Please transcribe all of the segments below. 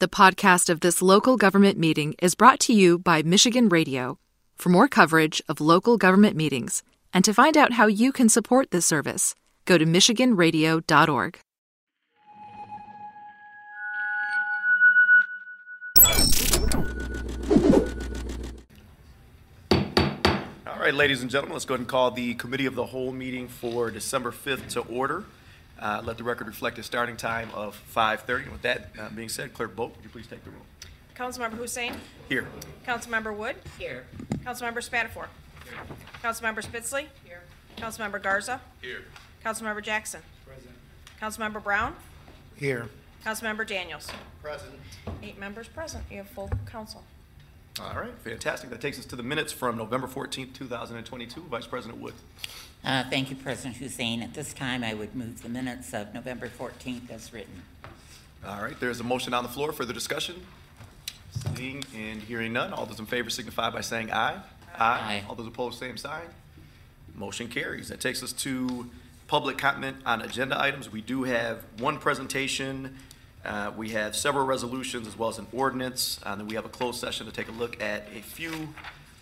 The podcast of this local government meeting is brought to you by Michigan Radio. For more coverage of local government meetings and to find out how you can support this service, go to MichiganRadio.org. All right, ladies and gentlemen, let's go ahead and call the Committee of the Whole meeting for December 5th to order. Uh, Let the record reflect a starting time of 5:30. And with that uh, being said, Clerk Bolt, would you please take the roll? Councilmember Hussain. Here. Councilmember Wood. Here. Councilmember Spadafore. Here. Councilmember Spitzley. Here. Councilmember Garza. Here. Councilmember Jackson. Present. Councilmember Brown. Here. Councilmember Daniels. Present. Eight members present. You have full council. All right, fantastic. That takes us to the minutes from November 14th, 2022. Vice President Wood. Uh, Thank you, President Hussain. At this time, I would move the minutes of November 14th as written. All right, there's a motion on the floor. Further discussion? Seeing and hearing none, all those in favor signify by saying aye. Aye. All those opposed, same sign. Motion carries. That takes us to public comment on agenda items. We do have one presentation. Uh, We have several resolutions as well as an ordinance. And then we have a closed session to take a look at a few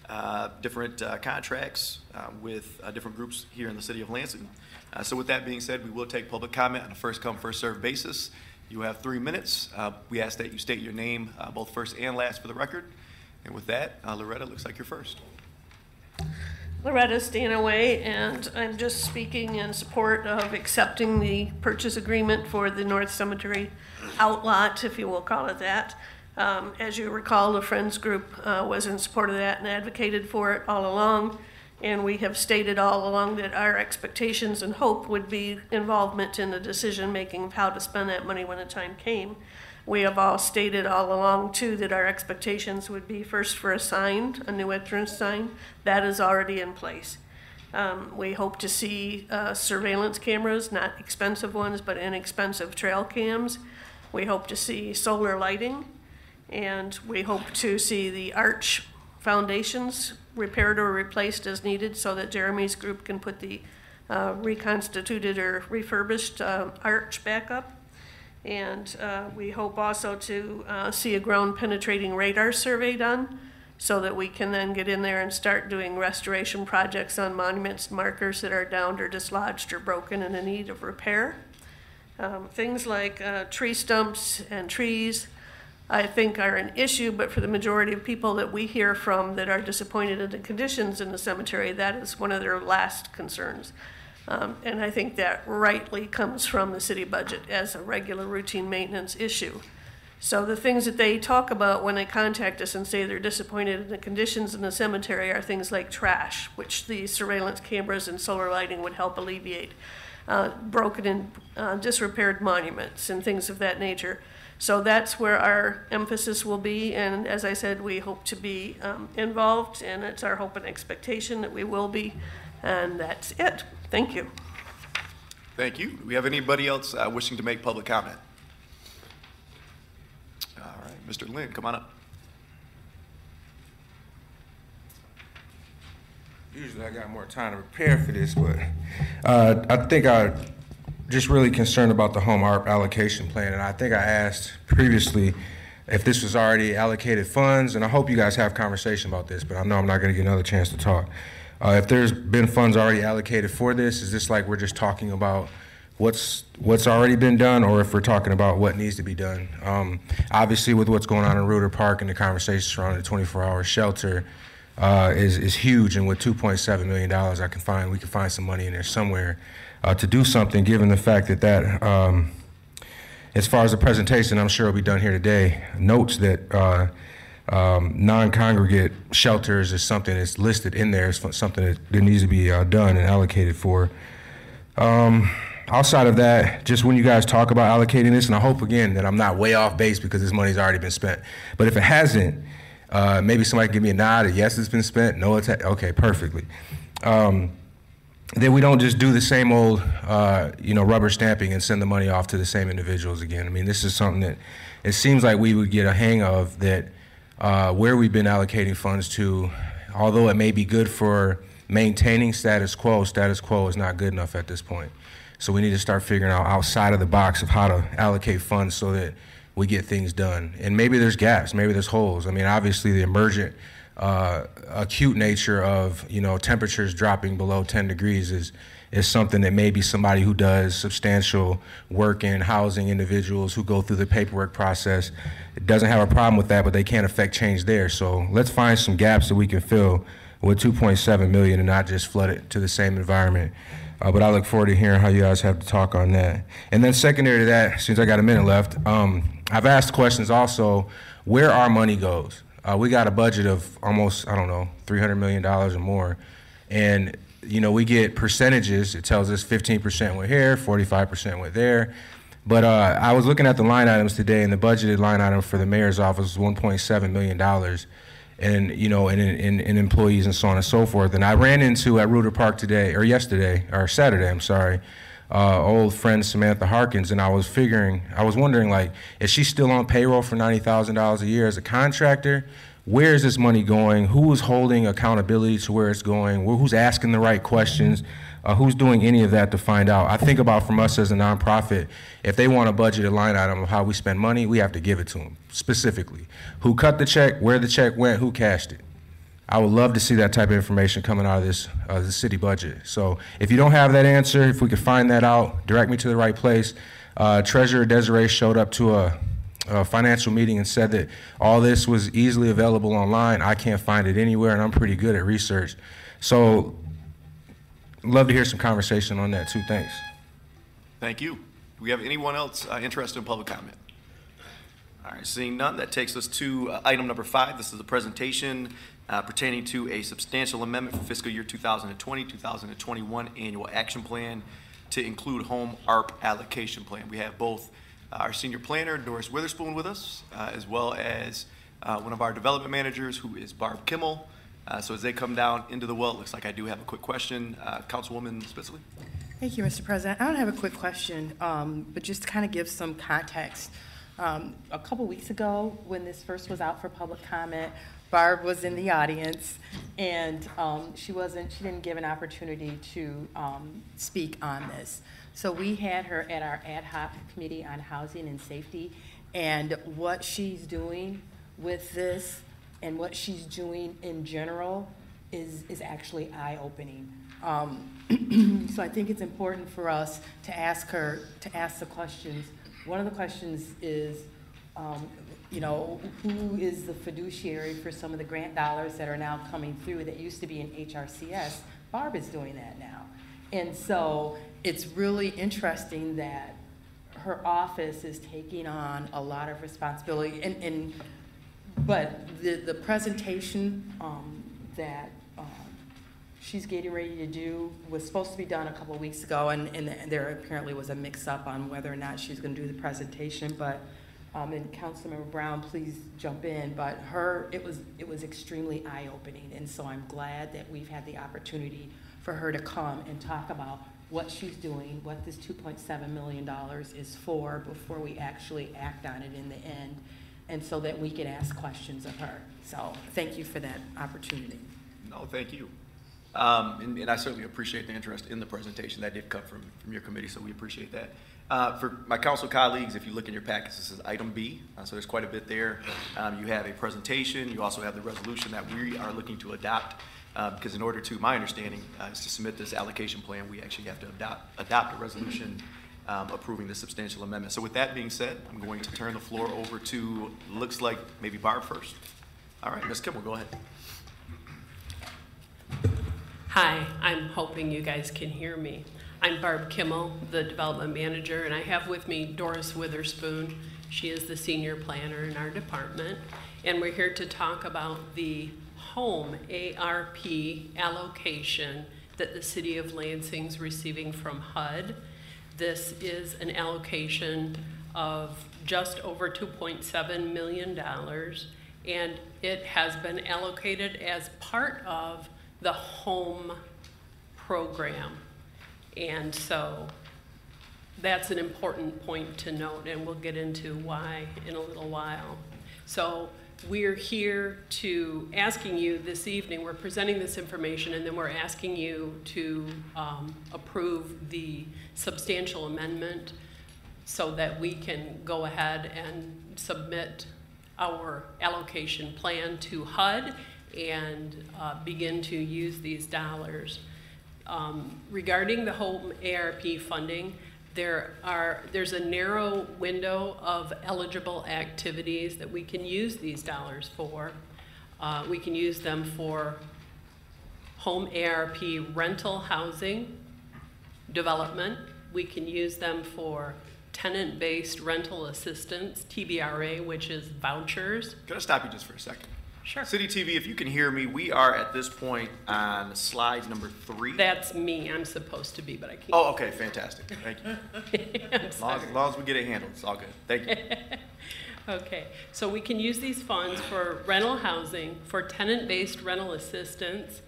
uh, different uh, contracts uh, with uh, different groups here in the city of Lansing. Uh, So with that being said, we will take public comment on a first-come, first-served basis. You have three minutes. We ask that you state your name, both first and last for the record. And with that, Loretta, looks like you're first. Loretta Stanaway, and I'm just speaking in support of accepting the purchase agreement for the North Cemetery outlot, if you will call it that. Um, As you recall, the Friends Group uh, was in support of that and advocated for it all along. And we have stated all along that our expectations and hope would be involvement in the decision-making of how to spend that money when the time came. We have all stated all along too that our expectations would be first for a sign, a new entrance sign. That is already in place. Um, we hope to see uh, surveillance cameras, not expensive ones, but inexpensive trail cams. We hope to see solar lighting, and we hope to see the arch foundations repaired or replaced as needed so that Jeremy's group can put the uh, reconstituted or refurbished uh, arch back up. And uh, we hope also to uh, see a ground penetrating radar survey done so that we can then get in there and start doing restoration projects on monuments, markers that are downed or dislodged or broken and in need of repair. Um, things like uh, tree stumps and trees, I think, are an issue, but for the majority of people that we hear from that are disappointed in the conditions in the cemetery, that is one of their last concerns. Um, and I think that rightly comes from the city budget as a regular routine maintenance issue. So the things that they talk about when they contact us and say they're disappointed in the conditions in the cemetery are things like trash, which the surveillance cameras and solar lighting would help alleviate, uh, broken and uh, disrepaired monuments and things of that nature. So that's where our emphasis will be, and as I said, we hope to be um, involved, and it's our hope and expectation that we will be, and that's it. Thank you. Thank you. Do we have anybody else uh, wishing to make public comment? All right, Mr. Lynn, come on up. Usually I got more time to prepare for this, but uh, I think I just really concerned about the home ARP allocation plan, and I think I asked previously if this was already allocated funds, and I hope you guys have conversation about this, but I know I'm not going to get another chance to talk. Uh, if there's been funds already allocated for this, is this like we're just talking about what's what's already been done, or if we're talking about what needs to be done? Um, obviously, with what's going on in Reutter Park and the conversations surrounding the 24-hour shelter uh, is is huge, and with 2.7 million dollars, I can find we can find some money in there somewhere uh, to do something. Given the fact that that um, as far as the presentation, I'm sure will be done here today, notes that uh, um, non-congregate shelters is something that's listed in there, it's something that, needs to be uh, done and allocated for. Um, outside of that, just when you guys talk about allocating this, and I hope again that I'm not way off base because this money's already been spent, but if it hasn't, uh, maybe somebody can give me a nod, a yes, it's been spent, no, it's, okay, perfectly. Um, then we don't just do the same old, uh, you know, rubber stamping and send the money off to the same individuals again. I mean, this is something that it seems like we would get a hang of that uh, where we've been allocating funds to, although it may be good for maintaining status quo, status quo is not good enough at this point. So we need to start figuring out outside of the box of how to allocate funds so that we get things done. And maybe there's gaps, maybe there's holes. I mean, obviously the emergent, uh, acute nature of you know temperatures dropping below 10 degrees is is something that maybe somebody who does substantial work in housing individuals who go through the paperwork process doesn't have a problem with that, but they can't affect change there. So let's find some gaps that we can fill with 2.7 million and not just flood it to the same environment. Uh, but I look forward to hearing how you guys have to talk on that. And then secondary to that, since I got a minute left, um, I've asked questions also where our money goes. Uh, we got a budget of almost, I don't know, $300 million or more. And, you know, we get percentages. It tells us 15% went here, 45% went there. But uh, I was looking at the line items today, and the budgeted line item for the mayor's office was $1.7 million and you know, and, and employees and so on and so forth. And I ran into at Reutter Park today, or yesterday, or Saturday, I'm sorry, uh, old friend Samantha Harkins, and I was figuring, I was wondering, like, is she still on payroll for ninety thousand dollars a year as a contractor? Where is this money going? Who is holding accountability to where it's going? Who's asking the right questions? Uh, who's doing any of that to find out? I think about from us as a nonprofit, if they want a budgeted line item of how we spend money, we have to give it to them specifically. Who cut the check, where the check went, who cashed it. I would love to see that type of information coming out of this uh, the city budget. So if you don't have that answer, if we could find that out, direct me to the right place. Uh, Treasurer Desiree showed up to a, a financial meeting and said that all this was easily available online. I can't find it anywhere, and I'm pretty good at research. So love to hear some conversation on that too. Thanks. Thank you. Do we have anyone else uh, interested in public comment? All right, seeing none, that takes us to uh, item number five. This is a presentation uh, pertaining to a substantial amendment for fiscal year 2020, 2021 annual action plan to include home ARP allocation plan. We have both uh, our senior planner, Doris Witherspoon, with us, uh, as well as uh, one of our development managers, who is Barb Kimmel. Uh, So as they come down into the well, it looks like I do have a quick question. Uh, Councilwoman Spitzley? Thank you, Mr. President. I don't have a quick question, um, but just to kind of give some context. Um, A couple weeks ago, when this first was out for public comment, Barb was in the audience, and um, she wasn't, she didn't give an opportunity to um, speak on this. So we had her at our ad hoc committee on housing and safety, and what she's doing with this and what she's doing in general is, is actually eye-opening. Um, So I think it's important for us to ask her, to ask the questions. One of the questions is, um, you know, who is the fiduciary for some of the grant dollars that are now coming through that used to be in HRCS? Barb is doing that now. And so it's really interesting that her office is taking on a lot of responsibility. And, and but the, the presentation um, that um, she's getting ready to do was supposed to be done a couple weeks ago, and, and there apparently was a mix-up on whether or not she's going to do the presentation, but, um, and Councilmember Brown, please jump in, but her, it was, it was extremely eye-opening, and so I'm glad that we've had the opportunity for her to come and talk about what she's doing, what this $2.7 million is for, before we actually act on it in the end, and so that we can ask questions of her. So, thank you for that opportunity. No, thank you. Um, And and I certainly appreciate the interest in the presentation. That did come from, from your committee, so we appreciate that. Uh, For my council colleagues, if you look in your packets, this is item B, uh, so there's quite a bit there. Um, You have a presentation, you also have the resolution that we are looking to adopt, uh, because in order to, my understanding, uh, is to submit this allocation plan, we actually have to adopt, adopt a resolution um, approving the substantial amendment. So with that being said, I'm going to turn the floor over to, looks like maybe Barb first. All right, Ms. Kimball, go ahead. Hi, I'm hoping you guys can hear me. I'm Barb Kimmel, the development manager, and I have with me Doris Witherspoon. She is the senior planner in our department. And we're here to talk about the home ARP allocation that the city of Lansing's receiving from HUD. This is an allocation of just over $2.7 million, and it has been allocated as part of the home program. And so that's an important point to note, and we'll get into why in a little while. So we're here to, asking you this evening, we're presenting this information, and then we're asking you to um, approve the substantial amendment so that we can go ahead and submit our allocation plan to HUD and uh, begin to use these dollars. Um, Regarding the home ARP funding, there are, there's a narrow window of eligible activities that we can use these dollars for. Uh, We can use them for home ARP rental housing development. We can use them for tenant-based rental assistance, TBRA, which is vouchers. Can I stop you just for a second? Sure. City TV, if you can hear me, we are at this point on slide number three. That's me, I'm supposed to be, but I can't. Oh, okay, fantastic. Thank you. As long as, long as we get it handled, it's all good. Thank you. Okay, so we can use these funds for rental housing, for tenant-based rental assistance,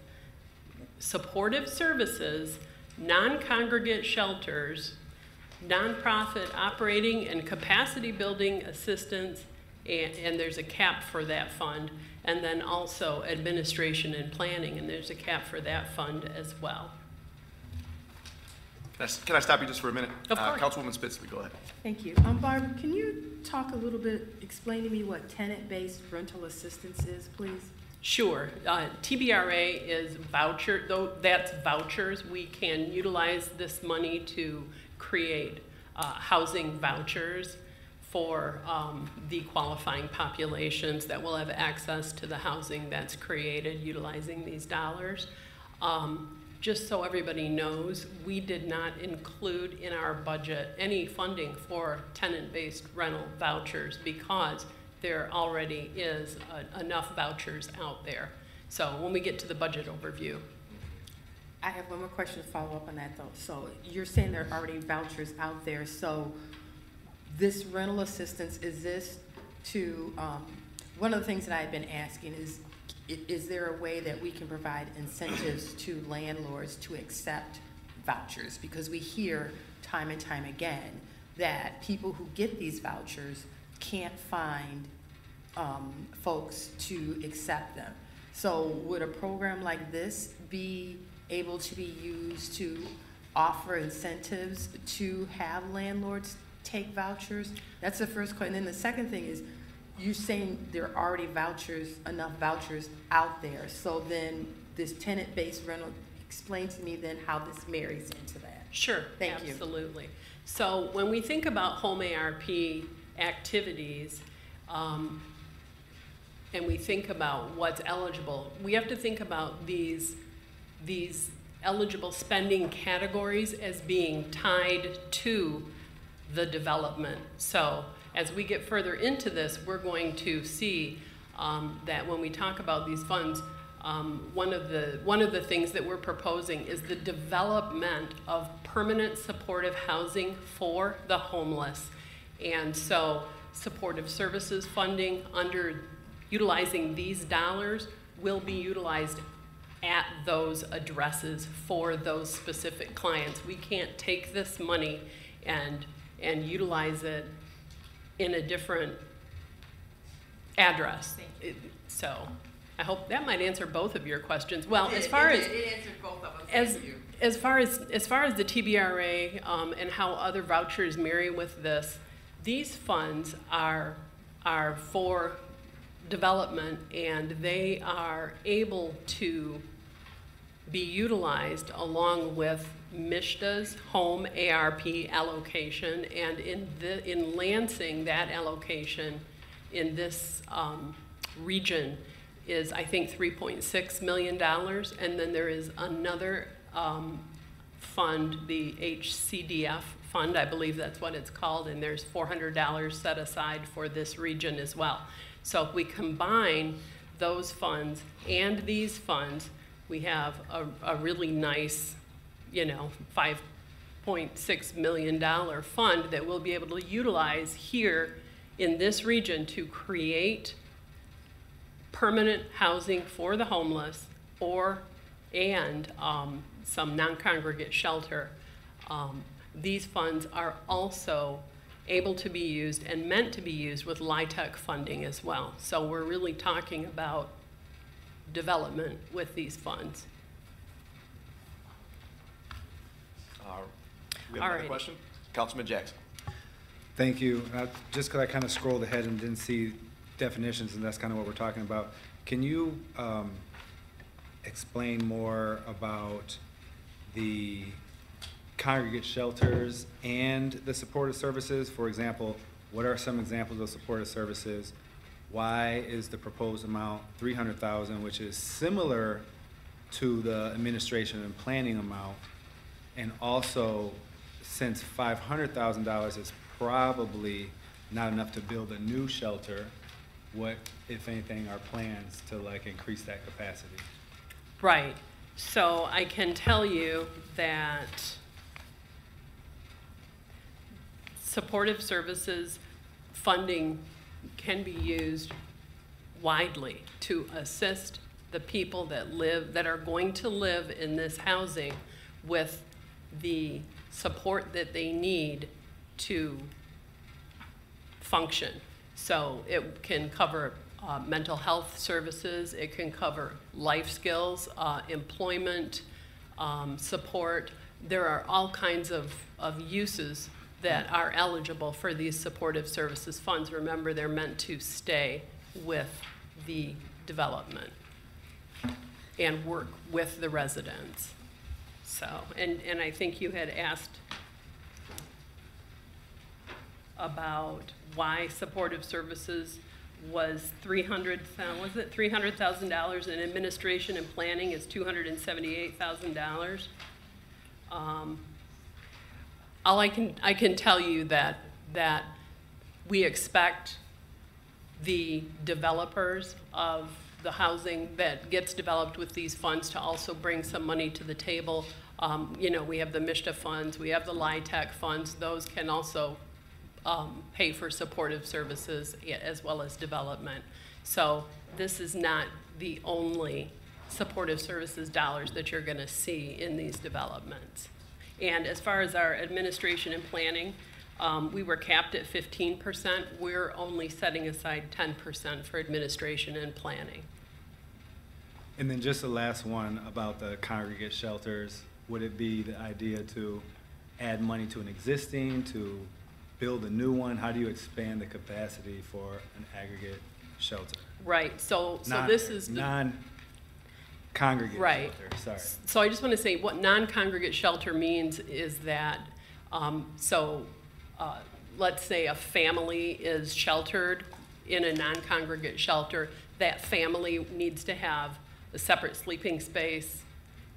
supportive services, non-congregate shelters, nonprofit operating and capacity building assistance, and, and there's a cap for that fund, and then also administration and planning, and there's a cap for that fund as well. Can I, s- can I stop you just for a minute? Of Uh. Councilwoman Spitzley, go ahead. Thank you. Um, Barbara, can you talk a little bit, explain to me what tenant-based rental assistance is, please? Sure. Uh, TBRA is voucher, though that's vouchers. We can utilize this money to create uh, housing vouchers for um, the qualifying populations that will have access to the housing that's created utilizing these dollars. Um, Just so everybody knows, we did not include in our budget any funding for tenant-based rental vouchers because there already is enough vouchers out there. So when we get to the budget overview, I have one more question to follow up on that, though. So you're saying there are already vouchers out there, so this rental assistance, is this to, um, one of the things that I've been asking is, i- is there a way that we can provide incentives to landlords to accept vouchers? Because we hear time and time again that people who get these vouchers can't find um, folks to accept them. So would a program like this be able to be used to offer incentives to have landlords take vouchers? That's the first question. And then the second thing is, you're saying there are already vouchers, enough vouchers out there. So then this tenant-based rental, explain to me then how this marries into that. Sure, Thank you. absolutely. So when we think about home ARP activities, um, and we think about what's eligible, we have to think about these, these eligible spending categories as being tied to the development. So as we get further into this, we're going to see um, that when we talk about these funds, um, one of the one of the things that we're proposing is the development of permanent supportive housing for the homeless, and so supportive services funding under utilizing these dollars will be utilized at those addresses for those specific clients. We can't take this money and, and utilize it in a different address. It- So, I hope that might answer both of your questions. Well, as far as. It answered both of us, As, as far as, as far as the TBRA um, and how other vouchers marry with this, these funds are, are for development and they are able to be utilized along with MSHDA's home ARP allocation. And in the, in Lansing, that allocation in this um, region is, I think, $3.6 million. And then there is another um, fund, the HCDF fund, I believe that's what it's called, and there's $400 set aside for this region as well. So if we combine those funds and these funds, we have a, a really nice, you know, $5.6 million fund that we'll be able to utilize here in this region to create permanent housing for the homeless or, and um, some non-congregate shelter. Um, These funds are also able to be used and meant to be used with LIHTC funding as well. So we're really talking about development with these funds. Uh, We have another Alrighty. question? Councilman Jackson. Thank you. Uh, Just because I kind of scrolled ahead and didn't see definitions, and that's kind of what we're talking about, can you um, explain more about the congregate shelters and the supportive services? For example, what are some examples of supportive services? Why is the proposed amount three hundred thousand, which is similar to the administration and planning amount? And also, since five hundred thousand dollars is probably not enough to build a new shelter, what, if anything, are plans to like increase that capacity? Right. So I can tell you that supportive services funding can be used widely to assist the people that live, that are going to live in this housing with the support that they need to function. So it can cover uh, mental health services, it can cover life skills, uh, employment, um, support. There are all kinds of, of uses that are eligible for these supportive services funds. Remember, they're meant to stay with the development and work with the residents. So, and, and I think you had asked about why supportive services was three hundred, was it three hundred thousand dollars, and administration and planning is two hundred and seventy-eight thousand dollars. Um, All I can, I can tell you that, that we expect the developers of the housing that gets developed with these funds to also bring some money to the table. Um, You know, we have the MSHDA funds, we have the LIHTC funds, those can also um, pay for supportive services as well as development. So this is not the only supportive services dollars that you're gonna see in these developments. And as far as our administration and planning, um, we were capped at fifteen percent. We're only setting aside ten percent for administration and planning. And then just the last one about the congregate shelters, would it be the idea to add money to an existing, to build a new one? How do you expand the capacity for an aggregate shelter? Right, so, so Non- this is. Non-congregate Right. shelter, sorry. So I just want to say, what non-congregate shelter means is that, um, so, uh, let's say a family is sheltered in a non-congregate shelter, that family needs to have a separate sleeping space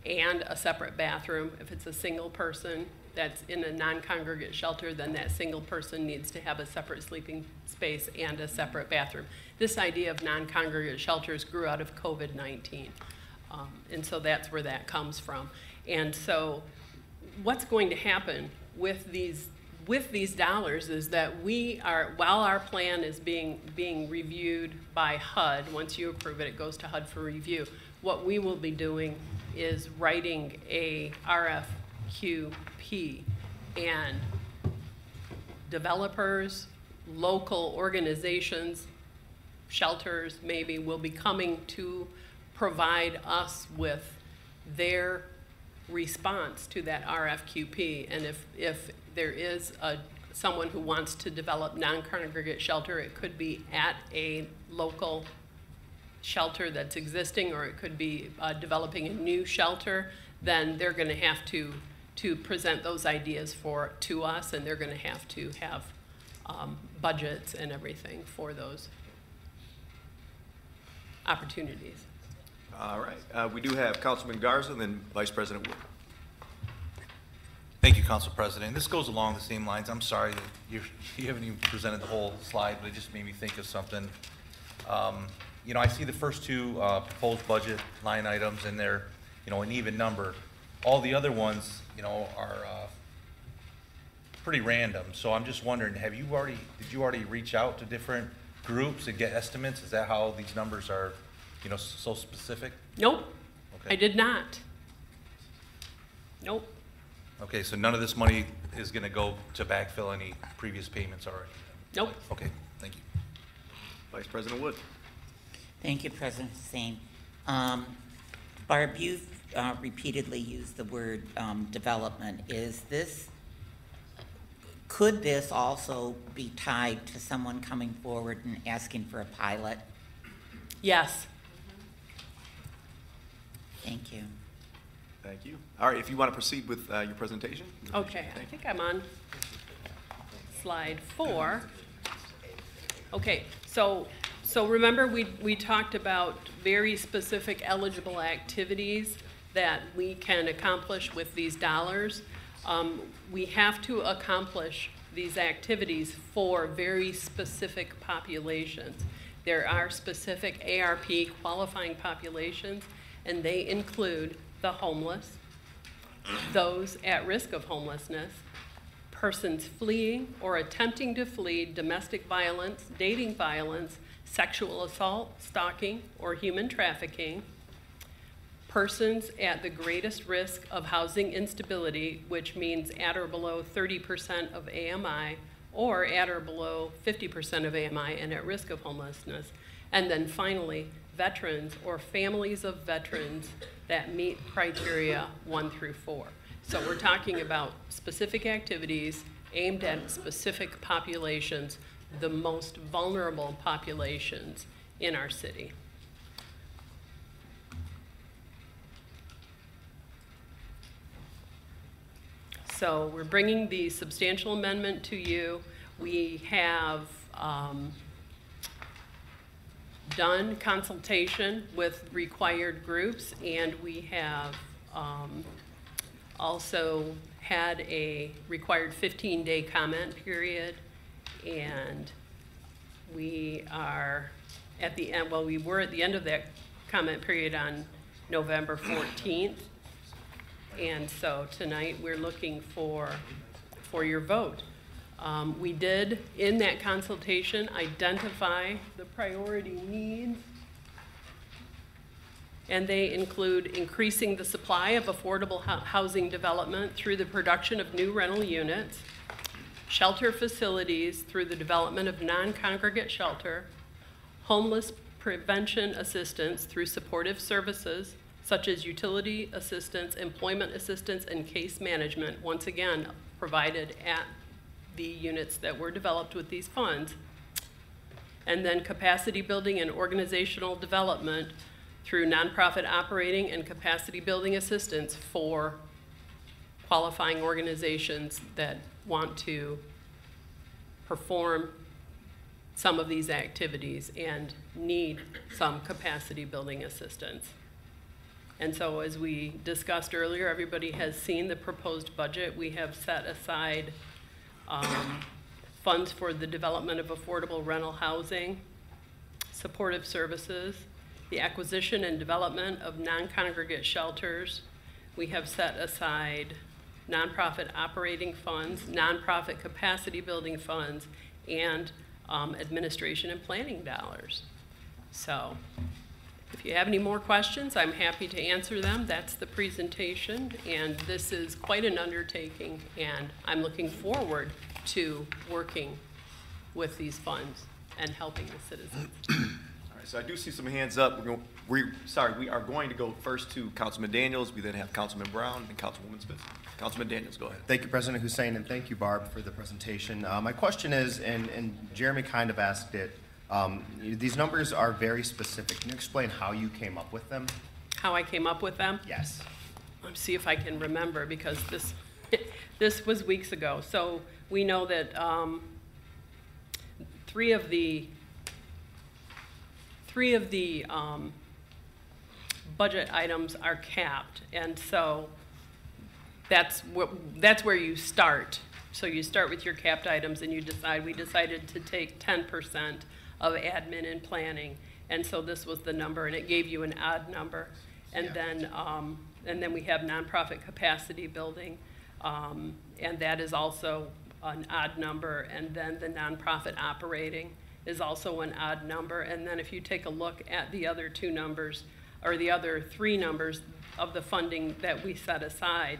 and a separate bathroom. If it's a single person that's in a non-congregate shelter, then that single person needs to have a separate sleeping space and a separate bathroom. This idea of non-congregate shelters grew out of COVID-19. Um, And so that's where that comes from. And so what's going to happen with these, with these dollars is that we are, while our plan is being, being reviewed by HUD, once you approve it, it goes to HUD for review. What we will be doing is writing a RFQP and developers, local organizations, shelters maybe will be coming to provide us with their response to that RFQP. And if, if there is a, someone who wants to develop non-congregate shelter, it could be at a local shelter that's existing, or it could be uh, developing a new shelter, then they're gonna have to, to present those ideas for, to us, and they're gonna have to have um, budgets and everything for those opportunities. All right, uh, we do have Councilman Garza and then Vice President Wood. Thank you, Council President. This goes along the same lines. I'm sorry, that you you haven't even presented the whole slide, but it just made me think of something. Um, You know, I see the first two uh, proposed budget line items, and they're, you know, an even number. All the other ones, you know, are uh, pretty random. So I'm just wondering, have you already, did you already reach out to different groups and get estimates? Is that how these numbers are, you know, so specific? Nope, Okay. I did not. Nope, Okay, so none of this money is going to go to backfill any previous payments already? nope. Okay, thank you. Vice President Wood. Thank you, President Hussain. Um, Barb, you've uh, repeatedly used the word um, development. Is this, Could this also be tied to someone coming forward and asking for a pilot? Yes. Thank you. Thank you. All right, if you want to proceed with uh, your presentation. Okay, I think I'm on slide four. Okay, so, so remember, we, we talked about very specific eligible activities that we can accomplish with these dollars. Um, we have to accomplish these activities for very specific populations. There are specific ARP qualifying populations, and they include the homeless, those at risk of homelessness, persons fleeing or attempting to flee domestic violence, dating violence, sexual assault, stalking, or human trafficking, persons at the greatest risk of housing instability, which means at or below 30% of AMI, or at or below 50% of AMI and at risk of homelessness. And then finally, veterans or families of veterans that meet criteria one through four. So we're talking about specific activities aimed at specific populations, the most vulnerable populations in our city. So we're bringing the substantial amendment to you. We have um, done consultation with required groups, and we have um, also had a required 15-day comment period, and we are at the end, well, we were at the end of that comment period on November 14th. And so tonight, we're looking for, for your vote. Um, We did, in that consultation, identify the priority needs. And they include increasing the supply of affordable housing development through the production of new rental units, shelter facilities through the development of non-congregate shelter, homeless prevention assistance through supportive services such as utility assistance, employment assistance, and case management, once again, provided at the units that were developed with these funds. And then capacity building and organizational development through nonprofit operating and capacity building assistance for qualifying organizations that want to perform some of these activities and need some capacity building assistance. And so as we discussed earlier, everybody has seen the proposed budget. We have set aside um, funds for the development of affordable rental housing, supportive services, the acquisition and development of non-congregate shelters. We have set aside nonprofit operating funds, nonprofit capacity building funds, and um, administration and planning dollars. So if you have any more questions, I'm happy to answer them. That's the presentation, and this is quite an undertaking, and I'm looking forward to working with these funds and helping the citizens. All right, so I do see some hands up. We're going, we, sorry, we are going to go first to Councilman Daniels. We then have Councilman Brown and Councilwoman Spitz. Councilman Daniels, go ahead. Thank you, President Hussain, and thank you, Barb, for the presentation. Uh, My question is, and and Jeremy kind of asked it, um, you- these numbers are very specific. Can you explain how you came up with them? How I came up with them? Yes. Let's see if I can remember, because this, this was weeks ago. So we know that um, three of the, three of the um, budget items are capped, and so that's what, that's where you start. So you start with your capped items and you decide, we decided to take ten percent of admin and planning. And so this was the number, and it gave you an odd number. And then, um, and then we have nonprofit capacity building, um, and that is also an odd number. And then the nonprofit operating is also an odd number. And then if you take a look at the other two numbers, or the other three numbers of the funding that we set aside,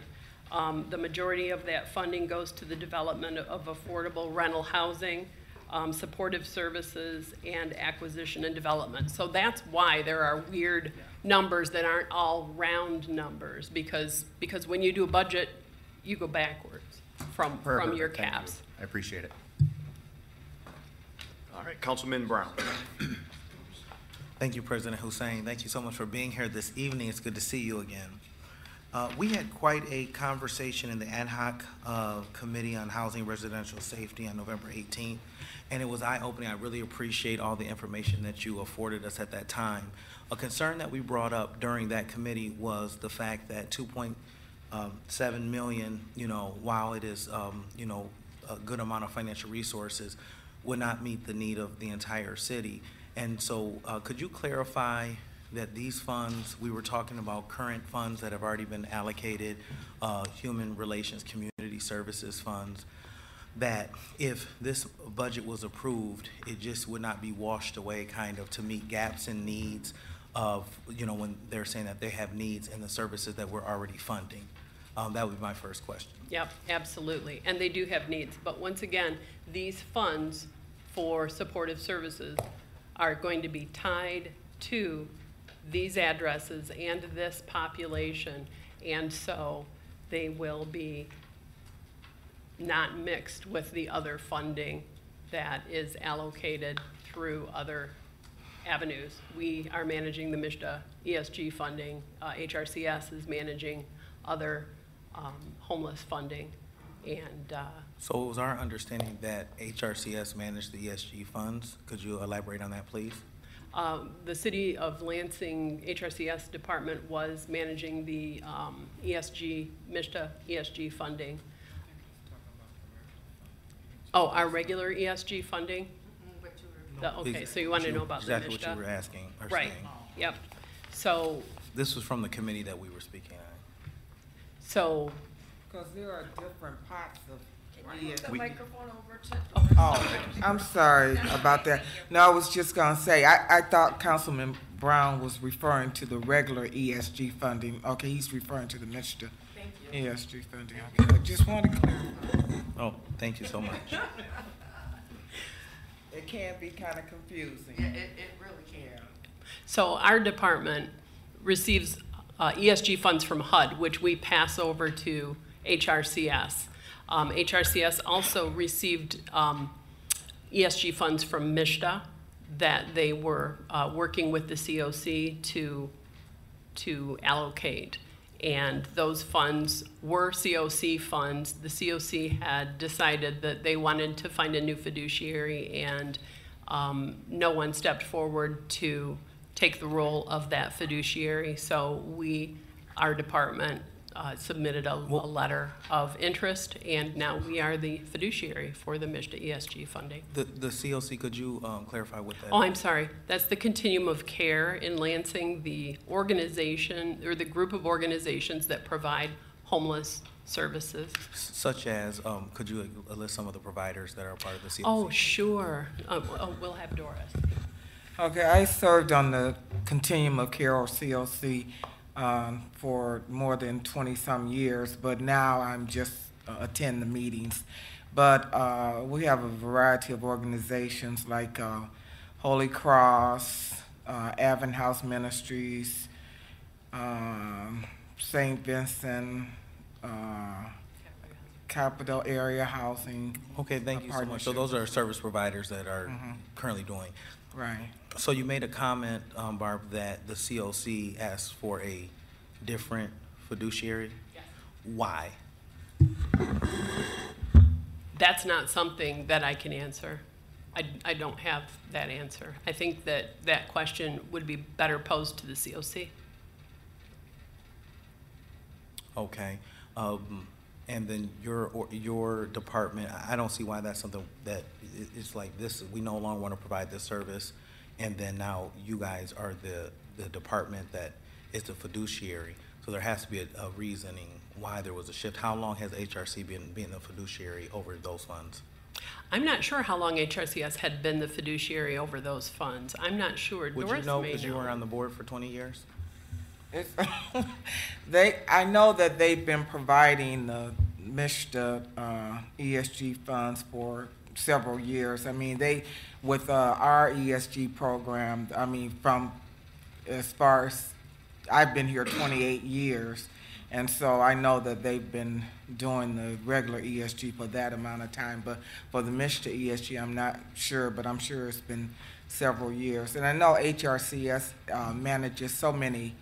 um, The majority of that funding goes to the development of affordable rental housing, um, supportive services, and acquisition and development. So that's why there are weird numbers that aren't all round numbers, because, because when you do a budget, you go backwards from, from your thank you. caps. I appreciate it. All right, Councilman Brown. Thank you, President Hussain. Thank you so much for being here this evening. It's good to see you again. Uh, We had quite a conversation in the ad hoc uh, Committee on Housing Residential Safety on November 18th, and it was eye-opening. I really appreciate all the information that you afforded us at that time. A concern that we brought up during that committee was the fact that 2.7 million, you know, while it is, um, you know, a good amount of financial resources, would not meet the need of the entire city. And so, uh, could you clarify that these funds, we were talking about current funds that have already been allocated, uh, human relations, community services funds, that if this budget was approved, it just would not be washed away kind of to meet gaps and needs of, you know, when they're saying that they have needs in the services that we're already funding? Um, That would be my first question. Yep, absolutely. And they do have needs. But once again, these funds for supportive services are going to be tied to these addresses and this population. And so they will be not mixed with the other funding that is allocated through other avenues. We are managing the MSHDA ESG funding. Uh, HRCS is managing other um, homeless funding. And uh, So it was our understanding that HRCS managed the ESG funds. Could you elaborate on that, please? um, the city of Lansing HRCS department was managing the um, ESG, MSHDA ESG funding. Oh, our regular ESG funding? The- Okay, so you want to know about the Exactly what you were asking, or Right, saying. yep. So, This was from the committee that we were speaking on. so, Because there are different parts of The We- microphone over to. Oh. oh, I'm sorry about that. No, I was just gonna say, I, I thought Councilman Brown was referring to the regular ESG funding. Okay, he's referring to the MSHDA ESG funding. Okay, I just wanted to clarify. Oh, thank you so much. It can be kind of confusing. Yeah, It, it really can. so our department receives uh, ESG funds from HUD, which we pass over to HRCS. Um, HRCS also received um, ESG funds from MSHDA that they were uh, working with the COC to, to allocate. And those funds were COC funds. The COC had decided that they wanted to find a new fiduciary, and um, no one stepped forward to take the role of that fiduciary. So we, our department, uh, submitted a, a letter of interest, and now we are the fiduciary for the MSHDA ESG funding. The, the COC, could you um, clarify what that? Oh, I'm sorry. That's the Continuum of Care in Lansing, the organization, or the group of organizations that provide homeless services. Such as, um, could you list some of the providers that are part of the COC? Oh, sure. Um, oh, we'll have Doris. Okay, I served on the Continuum of Care or COC um, for more than 20-some years, but now I'm just uh, attend the meetings. But uh, we have a variety of organizations like uh, Holy Cross, uh, Advent House Ministries, um, St. Vincent, uh, Capital Area Housing. Okay, thank you so much. So those are service providers that are Mhm. currently doing. Right. So you made a comment, um, Barb, that the COC asked for a different fiduciary? Yes. Why? That's not something that I can answer. I, I don't have that answer. I think that that question would be better posed to the COC. Okay. Um, and then your, or your department, I I don't see why that's something that, i- it's like this, we no longer want to provide this service. And then now you guys are the, the department that is the fiduciary. So there has to be a, a reasoning why there was a shift. How long has HRC been, being the fiduciary over those funds? I'm not sure how long HRCS had been the fiduciary over those funds. I'm not sure. Would you Doris know, may because you were on the board for twenty years? They, I know that they've been providing the MSHDA uh, ESG funds for several years. I mean, they, with uh, our ESG program, I mean, from as far as, I've been here 28 years, And so I know that they've been doing the regular ESG for that amount of time, but for the MSHDA ESG, I'm not sure, but I'm sure it's been several years. And I know HRCS uh, manages so many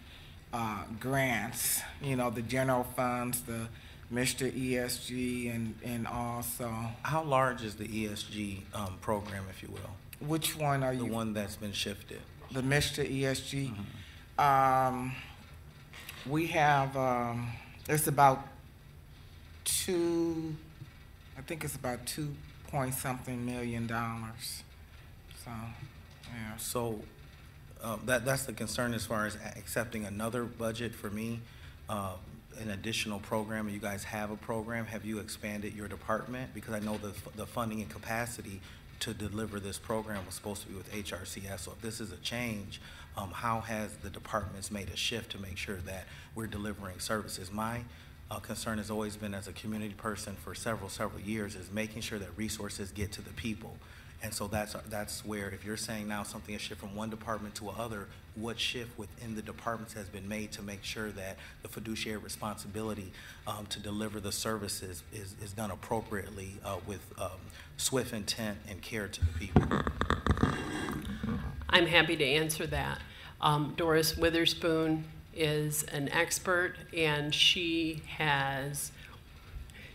uh, grants, you know, the general funds, the MSHDA ESG, and, and also, How large is the ESG um, program, if you will? which one are The you? The one that's been shifted? The MSHDA ESG? Um, we have, um, it's about two, I think it's about two point something million dollars. So, yeah. So, uh, that, that's the concern as far as accepting another budget for me, uh, an additional program. You guys have a program. Have you expanded your department? Because I know the, the funding and capacity to deliver this program was supposed to be with HRCS. So if this is a change, um, how has the departments made a shift to make sure that we're delivering services? My uh, concern has always been as a community person for several, several years is making sure that resources get to the people. And so that's, that's where, if you're saying now something has shifted from one department to another, what shift within the departments has been made to make sure that the fiduciary responsibility um, to deliver the services is, is done appropriately uh, with um, swift intent and care to the people? I'm happy to answer that. Um, Doris Witherspoon is an expert, and she has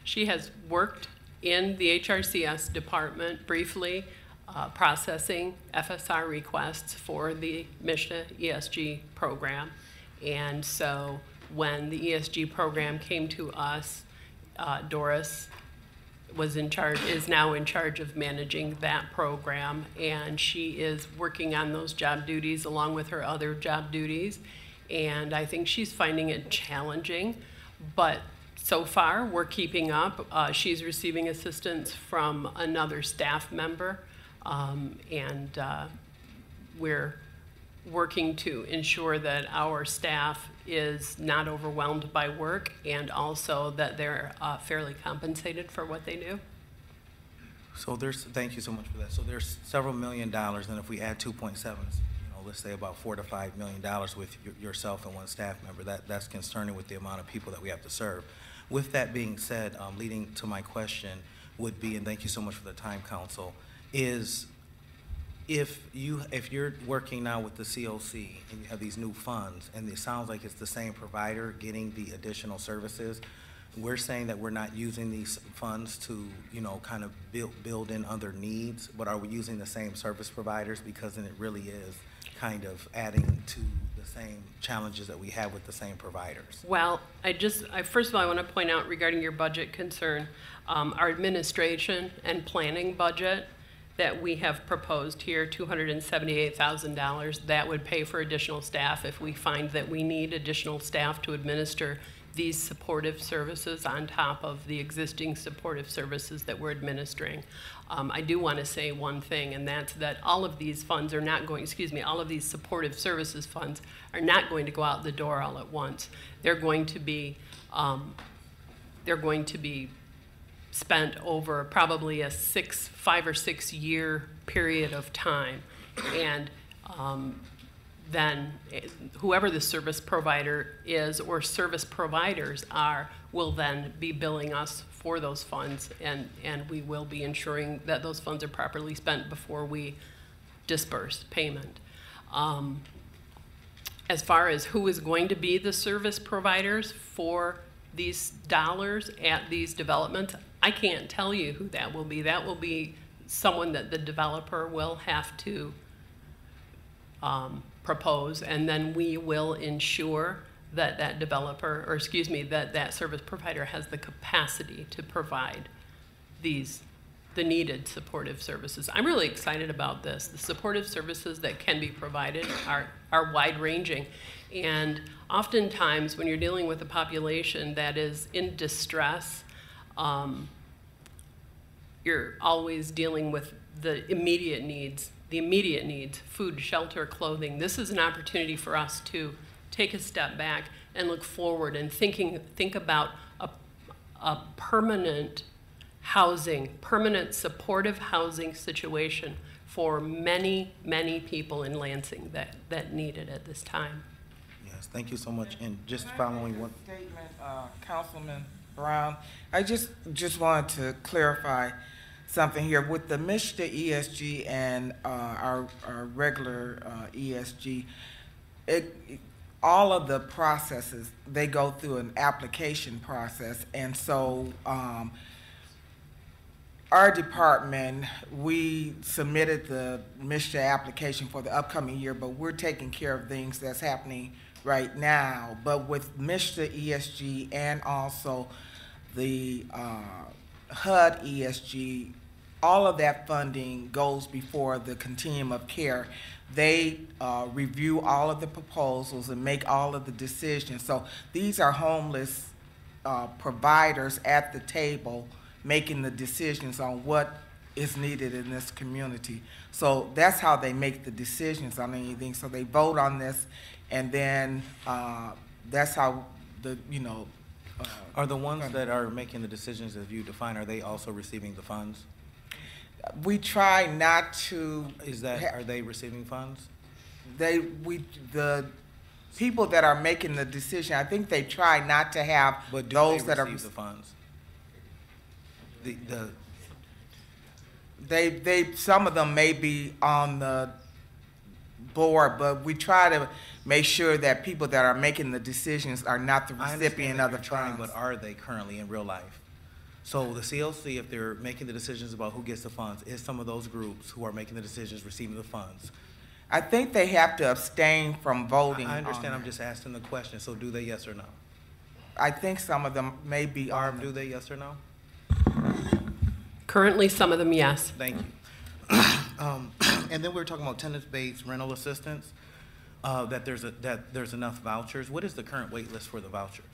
she has worked in the HRCS department briefly, uh, processing FSR requests for the MSHDA ESG program. And so when the ESG program came to us, uh, Doris was in charge, is now in charge of managing that program, and she is working on those job duties along with her other job duties. And I think she's finding it challenging, but so far, we're keeping up. Uh, she's receiving assistance from another staff member, um, and uh, we're working to ensure that our staff is not overwhelmed by work and also that they're uh, fairly compensated for what they do. So there's, thank you so much for that. So there's several million dollars, and if we add two point seven, you know, let's say about four to five million dollars with your- yourself and one staff member, that, that's concerning with the amount of people that we have to serve. With that being said, um, leading to my question would be, and thank you so much for the time, council, is if you, if you're working now with the COC and you have these new funds, and it sounds like it's the same provider getting the additional services, we're saying that we're not using these funds to, you know, kind of build, build in other needs, but are we using the same service providers? Because then it really is kind of adding to same challenges that we have with the same providers. Well, I just, I, first of all, I want to point out regarding your budget concern, um, our administration and planning budget that we have proposed here, $278,000, that would pay for additional staff if we find that we need additional staff to administer these supportive services on top of the existing supportive services that we're administering. Um, I do want to say one thing, and that's that all of these funds are not going, excuse me, all of these supportive services funds are not going to go out the door all at once. They're going to be, um, they're going to be spent over probably a six, five or six year period of time. And um, then eh, whoever the service provider is or service providers are will then be billing us for those funds and, and we will be ensuring that those funds are properly spent before we disperse payment. Um, as far as who is going to be the service providers for these dollars at these developments, I can't tell you who that will be. That will be someone that the developer will have to um, propose, and then we will ensure that that developer, or excuse me, that that service provider has the capacity to provide these, the needed supportive services. I'm really excited about this. The supportive services that can be provided are, are wide-ranging. And oftentimes, when you're dealing with a population that is in distress, um, you're always dealing with the immediate needs, the immediate needs, food, shelter, clothing. This is an opportunity for us to take a step back and look forward and thinking, think about a, a permanent housing, permanent supportive housing situation for many, many people in Lansing that, that need it at this time. Yes, thank you so much. And just following what, Statement, uh, Councilman Brown, I just, just wanted to clarify something here. With the MSHDA ESG and, uh, our, our regular, uh, ESG, it, all of the processes, they go through an application process, and so, um, our department, we submitted the MSHDA application for the upcoming year, but we're taking care of things that's happening right now. But with MSHDA ESG and also the uh, HUD ESG, all of that funding goes before the continuum of care. They uh, review all of the proposals and make all of the decisions. So these are homeless uh, providers at the table making the decisions on what is needed in this community. So that's how they make the decisions on anything. So they vote on this, and then uh, that's how the, you know. uh, are the ones that are making the decisions as you define, are they also receiving the funds? We try not to. Is that, ha- are they receiving funds? They, we, the people that are making the decision, I think they try not to have But those that are. the funds? The, the, They, they, some of them may be on the board, but we try to make sure that people that are making the decisions are not the recipient of the you're trying, funds. But are they currently in real life? So the CLC, if they're making the decisions about who gets the funds, is some of those groups who are making the decisions receiving the funds? I think they have to abstain from voting. I understand, on I'm it. just asking the question, so do they, yes or no? I think some of them may be on. Barb, do they, yes or no? Currently, some of them, yes. Thank you. Um, And then we were talking about tenant-based rental assistance, uh, that there's, a that there's enough vouchers. What is the current wait list for the vouchers?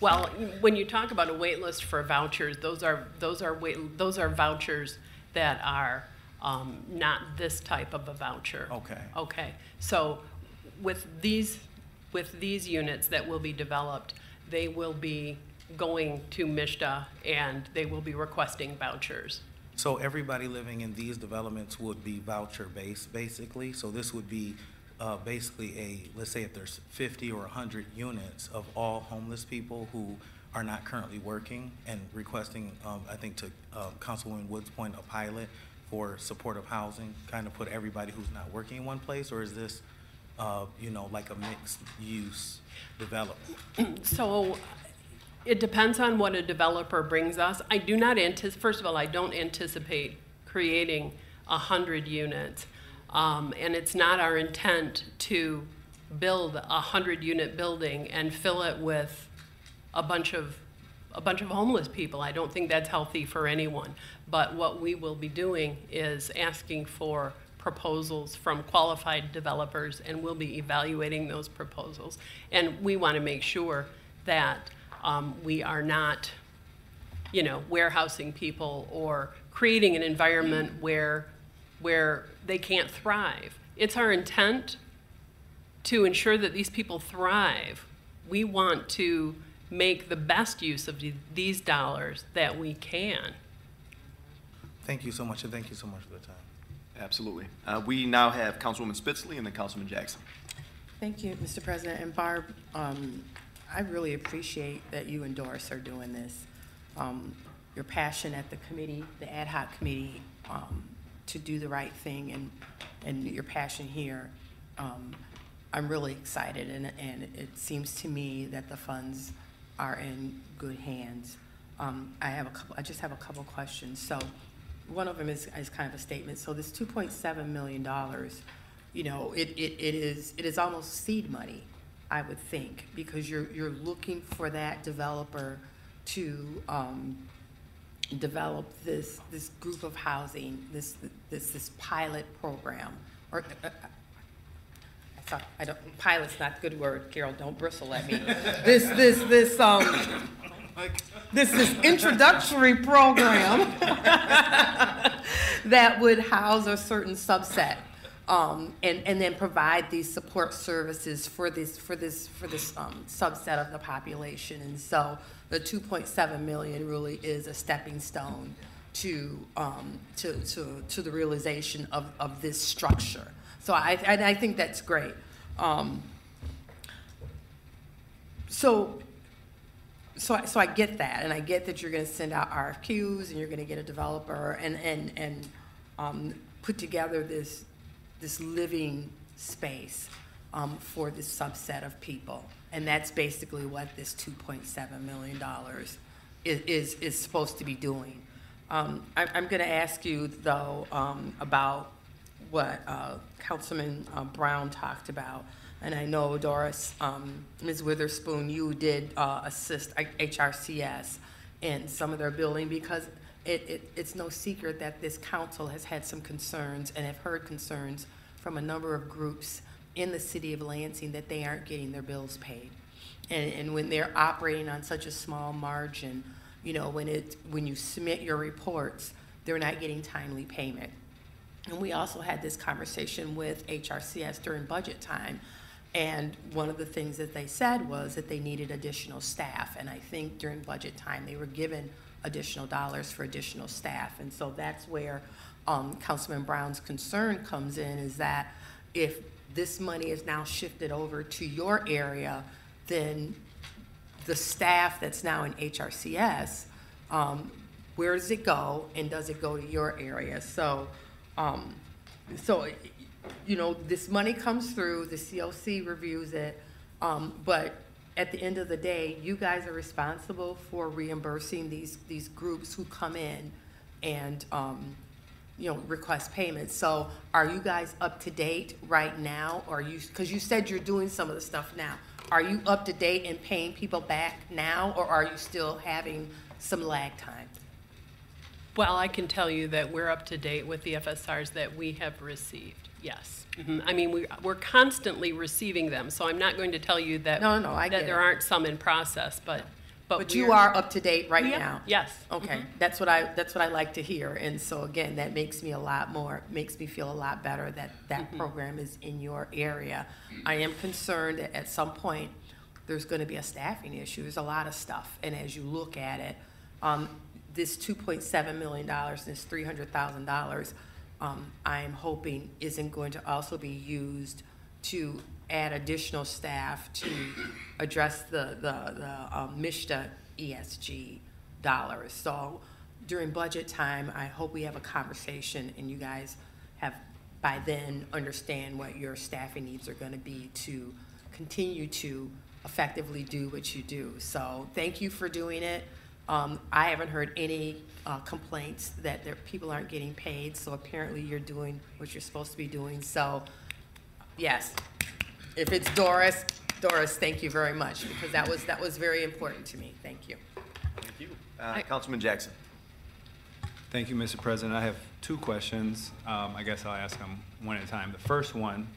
Well, when you talk about a wait list for vouchers, those are, those are wait, those are vouchers that are, um, not this type of a voucher. Okay. Okay, so with these, with these units that will be developed, they will be going to MSHDA and they will be requesting vouchers. So everybody living in these developments would be voucher-based, basically? So this would be uh, basically a, let's say if there's 50 or 100 units of all homeless people who are not currently working and requesting, um, I think to uh, Councilwoman Wood's point, a pilot for supportive housing, kind of put everybody who's not working in one place? Or is this, uh, you know, like a mixed-use development? So it depends on what a developer brings us. I do not anticipate, first of all, I don't anticipate creating hundred units. Um, and it's not our intent to build a hundred unit building and fill it with a bunch of, a bunch of homeless people. I don't think that's healthy for anyone. But what we will be doing is asking for proposals from qualified developers, and we'll be evaluating those proposals. And we want to make sure that um, we are not, you know, warehousing people or creating an environment where, where they can't thrive. It's our intent to ensure that these people thrive. We want to make the best use of these dollars that we can. Thank you so much, and thank you so much for the time. Absolutely. Uh, We now have Councilwoman Spitzley and then Councilman Jackson. Thank you, Mr. President. And Barb, um, I really appreciate that you and Doris are doing this. Um, Your passion at the committee, the ad hoc committee, um, to do the right thing and, and your passion here. um, I'm really excited and, and it seems to me that the funds are in good hands. Um, I have a couple, I just have a couple questions. So one of them is, is kind of a statement. So this two point seven million dollars, you know, it, it, it is, it is almost seed money, I would think, because you're, you're looking for that developer to, um, develop this, this group of housing, this, this, this pilot program, or, uh, I thought, I don't, pilot's not a good word, Carol, don't bristle at me. This, this, this, um, this, this introductory program that would house a certain subset, um, and, and then provide these support services for this, for this, for this, um, subset of the population. And so the two point seven million really is a stepping stone to, um, to, to, to the realization of, of this structure. So I, I think that's great. Um, so, so, I- so I get that, and I get that you're gonna send out RFQs, and you're gonna get a developer, and, and, and, um, put together this, this living space, um, for this subset of people. And that's basically what this two point seven million dollars is, is, is supposed to be doing. Um, I, I'm gonna ask you, though, um, about what, uh, Councilman uh, Brown talked about. And I know Doris, um, Ms. Witherspoon, you did, uh, assist HRCS in some of their building because it, it, it's no secret that this council has had some concerns and have heard concerns from a number of groups in the city of Lansing that they aren't getting their bills paid. And, and when they're operating on such a small margin, you know, when it, when you submit your reports, they're not getting timely payment. And we also had this conversation with HRCS during budget time. And one of the things that they said was that they needed additional staff. And I think during budget time, they were given additional dollars for additional staff. And so that's where um, Councilman Brown's concern comes in, is that if this money is now shifted over to your area, then the staff that's now in HRCS, um, where does it go and does it go to your area? So, um, so, you know, this money comes through, the COC reviews it, um, but at the end of the day, you guys are responsible for reimbursing these, these groups who come in and, um, you know, request payments. So are you guys up to date right now? Or are you, because you said you're doing some of the stuff now. Are you up to date and paying people back now, or are you still having some lag time? Well, I can tell you that we're up to date with the FSRs that we have received, yes. Mhm. I mean, we, we're constantly receiving them, so I'm not going to tell you that. No, no, I get That there it. aren't some in process, but, but. But you we're- are up to date right We are, now? yes. Okay, Mhm. that's what I, that's what I like to hear. And so again, that makes me a lot more, makes me feel a lot better that that Mhm. program is in your area. I am concerned that at some point, there's gonna be a staffing issue. There's a lot of stuff. And as you look at it, um, this two point seven million dollars, this three hundred thousand dollars, um, I'm hoping isn't going to also be used to add additional staff to address the, the, the, um, MSHDA ESG dollars. So during budget time, I hope we have a conversation and you guys have by then understand what your staffing needs are gonna be to continue to effectively do what you do. So thank you for doing it. Um, I haven't heard any, uh, complaints that there, people aren't getting paid, so apparently you're doing what you're supposed to be doing. So, yes, if it's Doris, Doris, thank you very much, because that was, that was very important to me. Thank you. Thank you. Uh, Councilman Jackson. Thank you, Mr. President. I have two questions. Um, I guess I'll ask them one at a time. The first one,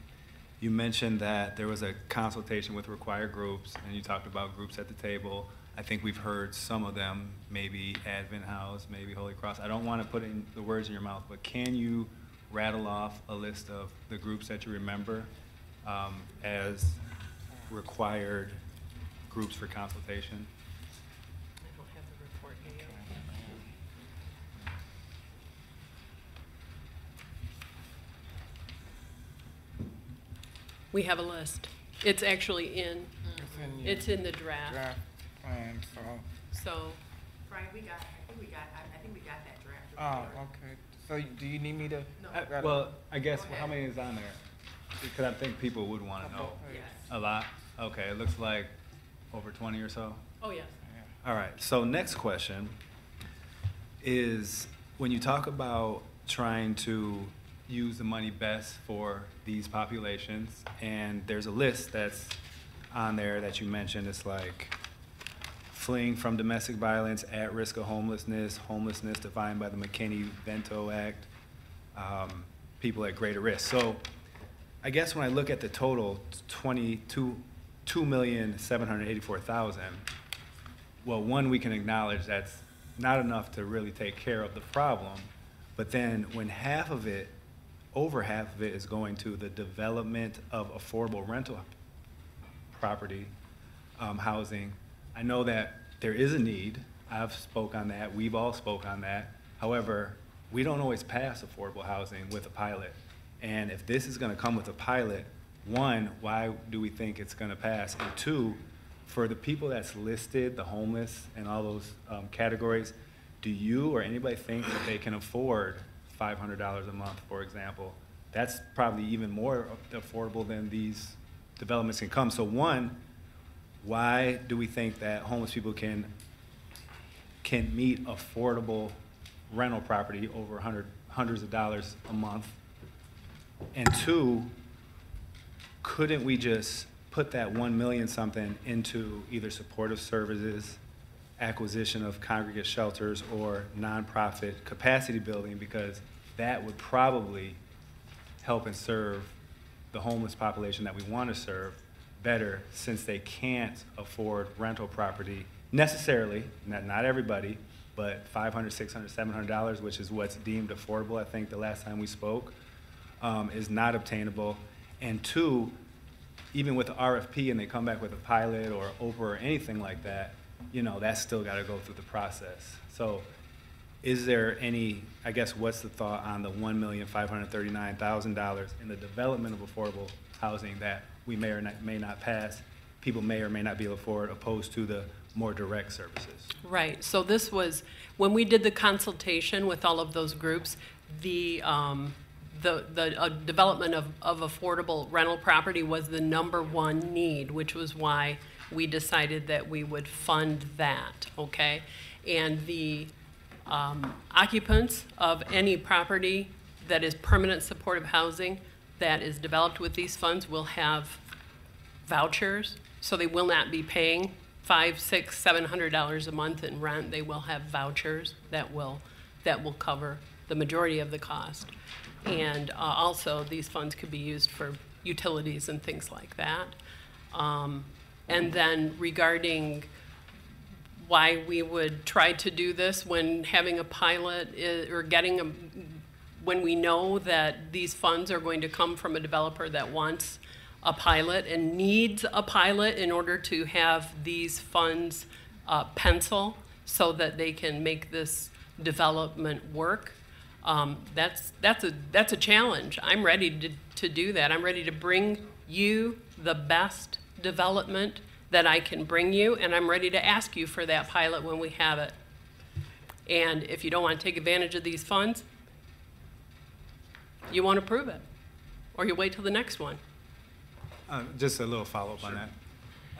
you mentioned that there was a consultation with required groups, and you talked about groups at the table. I think we've heard some of them, maybe Advent House, maybe Holy Cross. I don't want to put in the words in your mouth, but can you rattle off a list of the groups that you remember um, as required groups for consultation? I don't have the report here. We have a list. It's actually in, It's in it's in the draft, Draft plan, so, so. Brian, we got, I think we got, I think we got that draft. oh, okay. So you- do you need me to? I- Well, I guess, how many is on there? Because I think people would want to know. A lot? Okay, it looks like over 20 or so? Oh, yes. All right, so next question is, when you talk about trying to use the money best for these populations, and there's a list that's on there that you mentioned, it's like fleeing from domestic violence, at risk of homelessness, homelessness defined by the McKinney-Vento Act, um, people at greater risk. So I guess when I look at the total, twenty-two, two million, seven hundred eighty-four thousand, well, one, we can acknowledge that's not enough to really take care of the problem. But then when half of it, over half of it is going to the development of affordable rental property, um, housing, I know that there is a need. I've spoke on that. We've all spoke on that. However, we don't always pass affordable housing with a pilot. And if this is gonna come with a pilot, one, why do we think it's gonna pass? And two, for the people that's listed, the homeless and all those um, categories, do you or anybody think that they can afford five hundred dollars a month, for example? That's probably even more affordable than these developments can come. So one, why do we think that homeless people can can meet affordable rental property over hundred, hundreds of dollars a month? And two, couldn't we just put that one million something into either supportive services, acquisition of congregate shelters, or nonprofit capacity building? Because that would probably help and serve the homeless population that we want to serve better since they can't afford rental property necessarily, not, not everybody, but 500, 600, 700 dollars, which is what's deemed affordable, I think the last time we spoke, um, is not obtainable. And two, even with the RFP and they come back with a pilot or OPRA or anything like that, you know, that's still got to go through the process. So is there any, I guess, what's the thought on the one million five hundred thirty-nine thousand dollars in the development of affordable housing that we may or not, may not pass, people may or may not be able to afford, opposed to the more direct services? Right, so this was, when we did the consultation with all of those groups, the, um, the, the uh, development of, of affordable rental property was the number one need, which was why we decided that we would fund that, okay? And the um, occupants of any property that is permanent supportive housing that is developed with these funds will have vouchers, so they will not be paying five, six, seven hundred dollars a month in rent. They will have vouchers that will, that will cover the majority of the cost. And uh, also, these funds could be used for utilities and things like that. Um, And then regarding why we would try to do this when having a pilot i- or getting a, when we know that these funds are going to come from a developer that wants a pilot and needs a pilot in order to have these funds uh, pencil so that they can make this development work. Um, that's, that's a, that's a challenge. I'm ready to, to do that. I'm ready to bring you the best development that I can bring you, and I'm ready to ask you for that pilot when we have it. And if you don't want to take advantage of these funds, you won't approve it, or you wait till the next one. Uh, Just a little follow-up on that.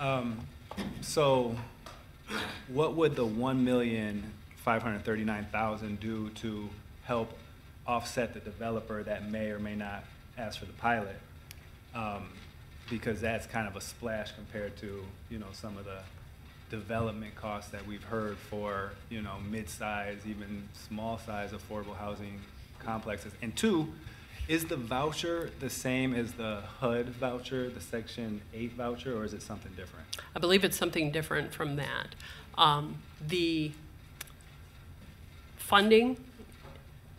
Um, So what would the one million five hundred thirty-nine thousand do to help offset the developer that may or may not ask for the pilot? Um, Because that's kind of a splash compared to, you know, some of the development costs that we've heard for, you know, mid-size, even small-size affordable housing complexes. And two, is the voucher the same as the HUD voucher, the Section 8 voucher, or is it something different? I believe it's something different from that. Um, the funding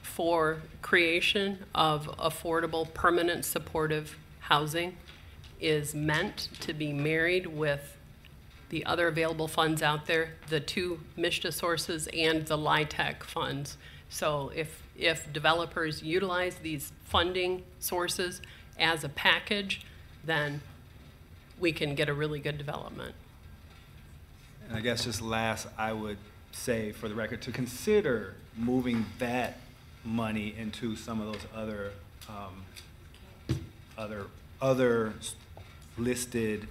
for creation of affordable, permanent, supportive housing is meant to be married with the other available funds out there, the two MSHDA sources and the LIHTC funds. So if, if developers utilize these funding sources as a package, then we can get a really good development. And I guess just last, I would say for the record, to consider moving that money into some of those other, um, other, other listed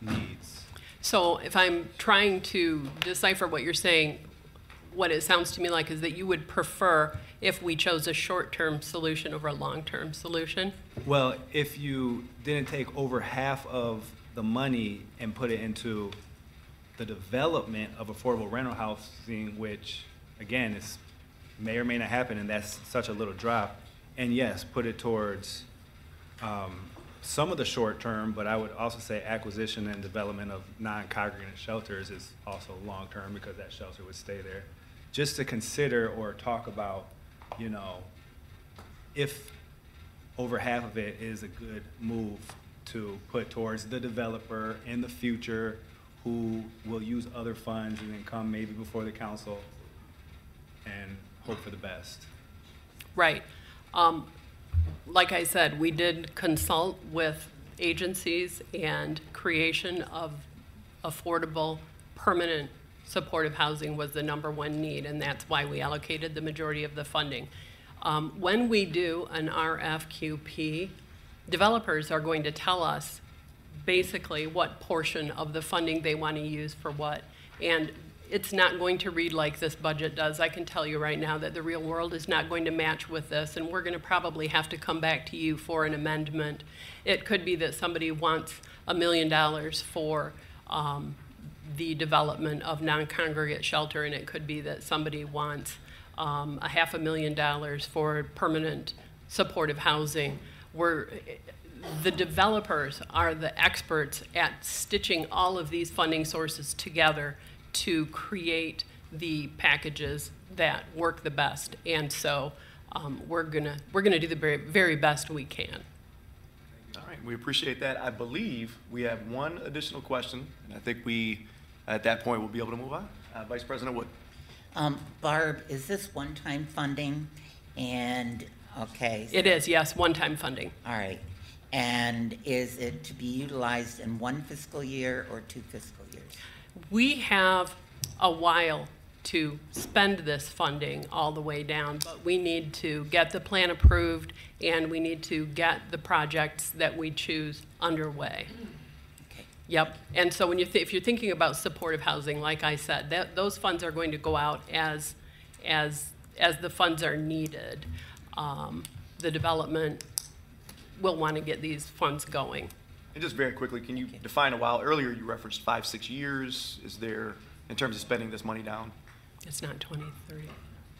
needs. So if I'm trying to decipher what you're saying, what it sounds to me like is that you would prefer if we chose a short-term solution over a long-term solution? Well, if you didn't take over half of the money and put it into the development of affordable rental housing, which, again, is, may or may not happen, and that's such a little drop, and yes, put it towards um, some of the short term, but I would also say acquisition and development of non-congregate shelters is also long-term because that shelter would stay there. Just to consider or talk about, you know, if over half of it is a good move to put towards the developer in the future who will use other funds and then come maybe before the council and hope for the best. Right. Um, Like I said, we did consult with agencies and creation of affordable, permanent supportive housing was the number one need, and that's why we allocated the majority of the funding. Um, When we do an RFQP, developers are going to tell us basically what portion of the funding they want to use for what. And it's not going to read like this budget does. I can tell you right now that the real world is not going to match with this, and we're going to probably have to come back to you for an amendment. It could be that somebody wants a million dollars for um, the development of non-congregate shelter, and it could be that somebody wants um, a half a million dollars for permanent supportive housing. We're, the developers are the experts at stitching all of these funding sources together to create the packages that work the best. And so um, we're gonna we're gonna do the very, very best we can. All right, we appreciate that. I believe we have one additional question, and I think we, at that point, we'll be able to move on. Uh, Vice President Wood. Um, Barb, is this one-time funding? And, okay. It is yes, one-time funding. All right. And is it to be utilized in one fiscal year or two fiscal years? We have a while to spend this funding all the way down, but we need to get the plan approved and we need to get the projects that we choose underway. Yep, and so when you, if you're thinking about supportive housing, like I said, that, those funds are going to go out as, as, as the funds are needed. Um, The development will want to get these funds going. And just very quickly, can you define a while? Earlier, you referenced five, six years. Is there, in terms of spending this money down? It's not 2030.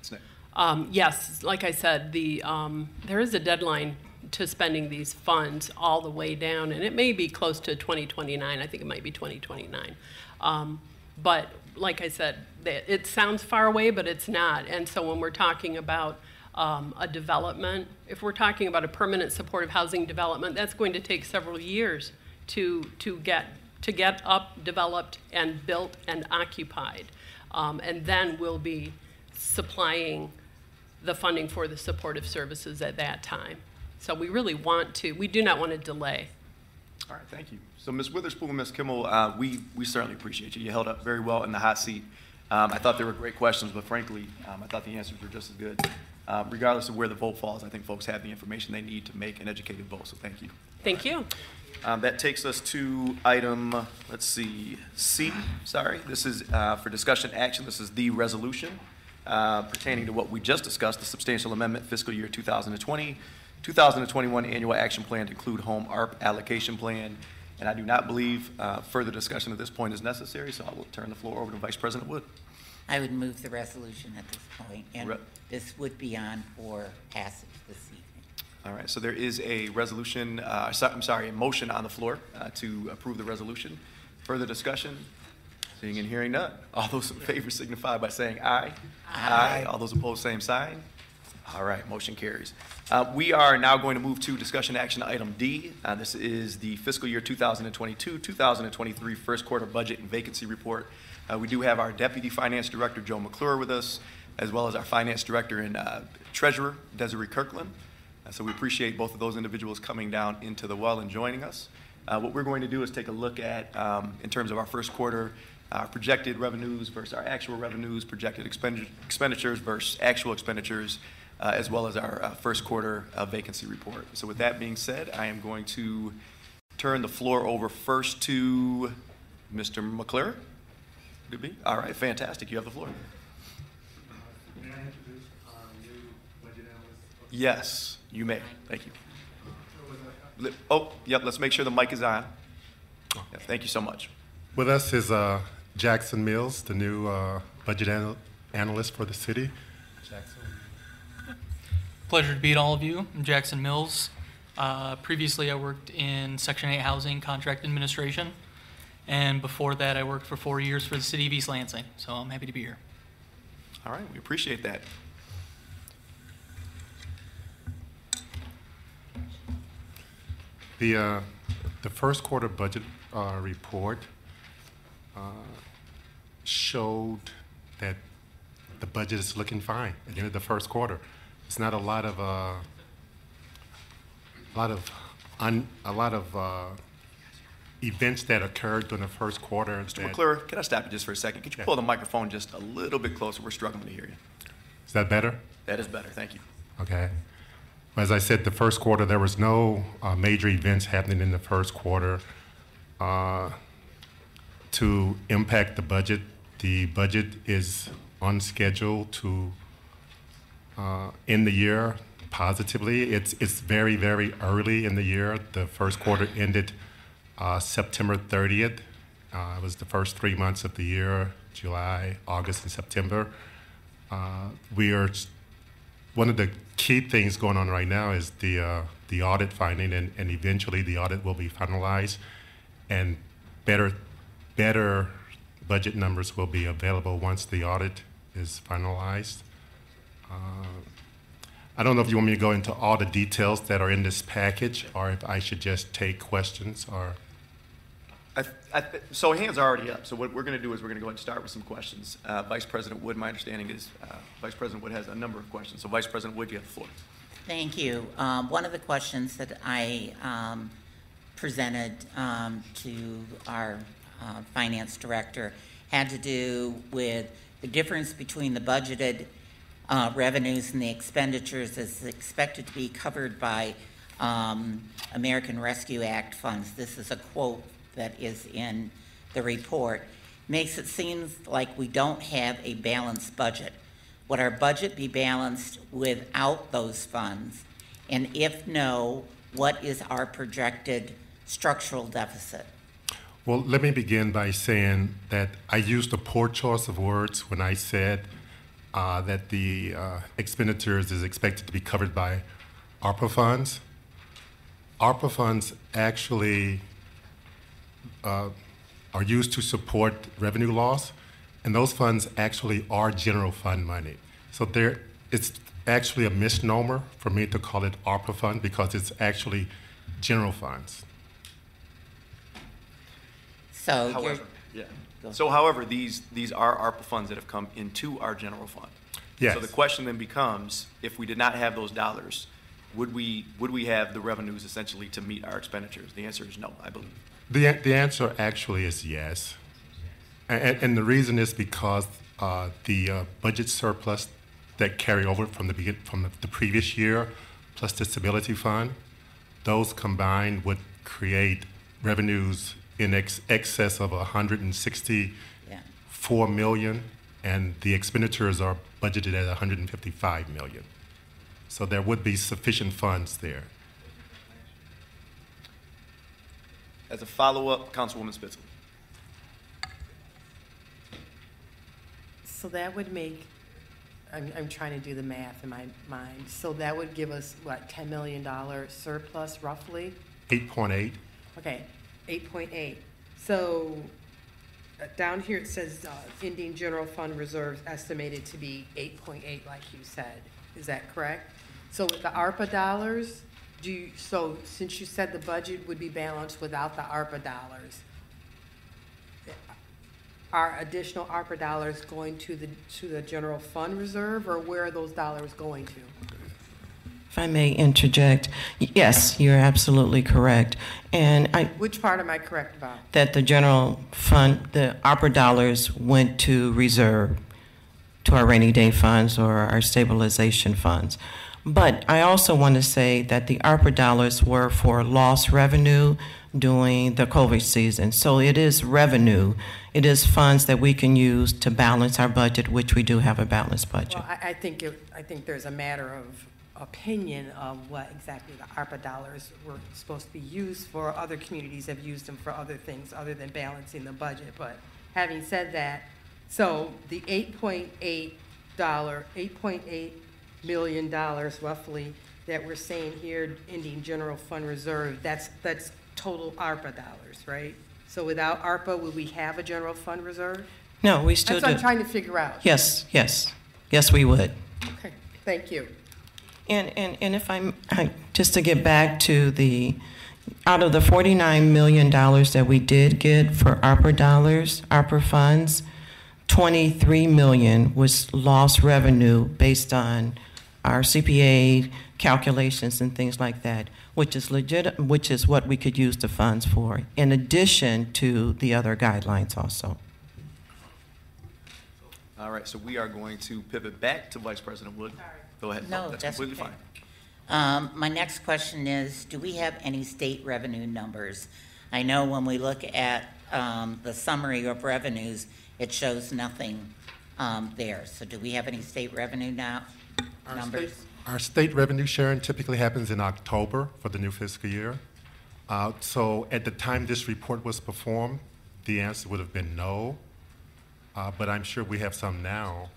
It's not- Um, yes, like I said, the, um, there is a deadline to spending these funds all the way down, and it may be close to 2029. I think it might be 2029. Um, but like I said, it sounds far away, but it's not. And so when we're talking about um, a development, if we're talking about a permanent supportive housing development, that's going to take several years to, to get, to get up, developed, and built and occupied. Um, and then we'll be supplying the funding for the supportive services at that time. So we really want to, we do not want to delay. All right, thank you. So Ms. Witherspoon, Ms. Kimmel, uh, we, we certainly appreciate you. You held up very well in the hot seat. Um, I thought they were great questions, but frankly, um, I thought the answers were just as good. Um, regardless of where the vote falls, I think folks have the information they need to make an educated vote, so thank you. Thank you. Um, That takes us to item, let's see, C, sorry. This is uh, for discussion action. This is the resolution uh, pertaining to what we just discussed, the substantial amendment fiscal year 2020, 2021 annual action plan to include home ARP allocation plan. And I do not believe uh, further discussion at this point is necessary, so I will turn the floor over to Vice President Wood. I would move the resolution at this point, and Re- this would be on for passage this evening. All right, so there is a resolution, uh, so- I'm sorry, a motion on the floor uh, to approve the resolution. Further discussion? Seeing and hearing none. All those in favor signify by saying aye. Aye. All those opposed, same sign. All right, motion carries. Uh, We are now going to move to discussion action item D. Uh, This is the fiscal year 2022, 2023 first quarter budget and vacancy report. Uh, We do have our Deputy Finance Director, Joe McClure, with us, as well as our Finance Director and uh, Treasurer, Desiree Kirkland. Uh, So we appreciate both of those individuals coming down into the well and joining us. What we're going to do is take a look at, um, in terms of our first quarter, our projected revenues versus our actual revenues, projected expendi- expenditures versus actual expenditures, uh, as well as our uh, first quarter uh, vacancy report. So with that being said, I am going to turn the floor over first to Mr. McClure. Good be? All right, fantastic. You have the floor. May I introduce our new budget analyst? Yes, you may. Thank you. Oh, yep, let's make sure the mic is on. Yeah, Thank you so much. With us is uh, Jackson Mills, the new uh, budget anal- analyst for the city. Jackson. Pleasure to meet all of you. I'm Jackson Mills. Uh, previously, I worked in Section 8 Housing Contract Administration, and before that, I worked for four years for the City of East Lansing. So I'm happy to be here. All right, we appreciate that. The, uh, the first quarter budget uh, report uh, showed that the budget is looking fine at the end of the first quarter. It's not a lot of, uh, a lot of, un, a lot of uh, events that occurred during the first quarter. Mr. McClure, can I stop you just for a second? Could you pull the microphone just a little bit closer? We're struggling to hear you. Is that better? That is better, thank you. Okay. As I said, the first quarter, there was no uh, major events happening in the first quarter uh, to impact the budget. The budget is on schedule to uh, end the year positively. It's, it's very, very early in the year. The first quarter ended uh, September 30th. Uh, It was the first three months of the year, July, August, and September. Uh, We are one of the key things going on right now is the uh, the audit finding, and, and eventually the audit will be finalized, and better better budget numbers will be available once the audit is finalized. Uh, I don't know if you want me to go into all the details that are in this package, or if I should just take questions, or I, I, so hands are already up. So what we're going to do is we're going to go ahead and start with some questions. Uh, Vice President Wood, my understanding is uh, Vice President Wood has a number of questions. So Vice President Wood, you have the floor. Thank you. Um, One of the questions that I um, presented um, to our uh, finance director had to do with the difference between the budgeted uh, revenues and the expenditures is expected to be covered by um, American Rescue Act funds. This is a quote that is in the report. Makes it seem like we don't have a balanced budget. Would our budget be balanced without those funds? And if no, what is our projected structural deficit? Well, let me begin by saying that I used a poor choice of words when I said uh, that the uh, expenditures is expected to be covered by ARPA funds. ARPA funds actually uh, are used to support revenue loss, and those funds actually are general fund money. So there, it's actually a misnomer for me to call it ARPA fund because it's actually general funds. So you're, However, yeah. So however, these, these are ARPA funds that have come into our general fund. Yes. So the question then becomes, if we did not have those dollars, would we, would we have the revenues essentially to meet our expenditures? The answer is no, I believe. The, the answer actually is yes. And, and the reason is because uh, the uh, budget surplus that carry over from the, begin, from the, the previous year, plus the stability fund, those combined would create revenues in ex, excess of 164 million, and the expenditures are budgeted at 155 million. So there would be sufficient funds there. As a follow-up, Councilwoman Spitzley. So that would make, I'm, I'm trying to do the math in my mind. So that would give us, what, $10 million surplus roughly? 8.8. Okay, 8.8. So uh, down here it says uh, ending general fund reserves estimated to be 8.8, like you said. Is that correct? So with the ARPA dollars, do you, so since you said the budget would be balanced without the ARPA dollars, are additional ARPA dollars going to the, to the general fund reserve, or where are those dollars going to? If I may interject, yes, you're absolutely correct. And I, Which part am I correct about? that the general fund, the ARPA dollars went to reserve, to our rainy day funds or our stabilization funds. But I also want to say that the ARPA dollars were for lost revenue during the COVID season. So it is revenue. It is funds that we can use to balance our budget, which we do have a balanced budget. Well, I, I think, it- I think there's a matter of opinion of what exactly the ARPA dollars were supposed to be used for. Other communities have used them for other things other than balancing the budget. But having said that, so the eight point eight dollar, eight point eight million dollars roughly that we're saying here, ending general fund reserve, that's, that's total ARPA dollars, right? So without ARPA, would we have a general fund reserve? No, we still That's what I'm trying to figure out. Yes, yes. Yes, we would. Okay, thank you. And, and, and if I'm, I- just to get back to the, out of the $49 million that we did get for ARPA dollars, ARPA funds, 23 million was lost revenue based on our CPA calculations and things like that, which is legit, which is what we could use the funds for, in addition to the other guidelines also. All right, so we are going to pivot back to Vice President Wood. Go ahead. No, That's that's completely okay. fine. Um, my next question is, do we have any state revenue numbers? I know when we look at, um, the summary of revenues, it shows nothing, um, there. So do we have any state revenue now, Our numbers? state- Our state revenue sharing typically happens in October for the new fiscal year. Uh, So at the time this report was performed, the answer would have been no, Uh, but I'm sure we have some now.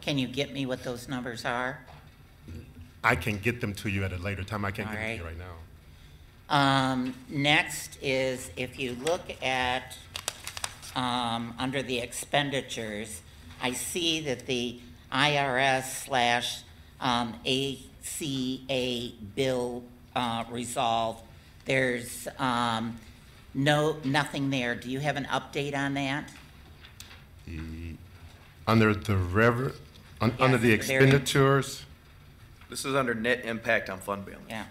Can you get me what those numbers are? I can get them to you at a later time. I can't All get them to you right. right now. Um, next is if you look at, um, under the expenditures, I see that the IRS slash, um, ACA bill, uh, resolved. There's, um, no, nothing there. Do you have an update on that? The- Under the rev, un- under the Yes, there- expenditures, This is under net impact on fund balance. Yeah.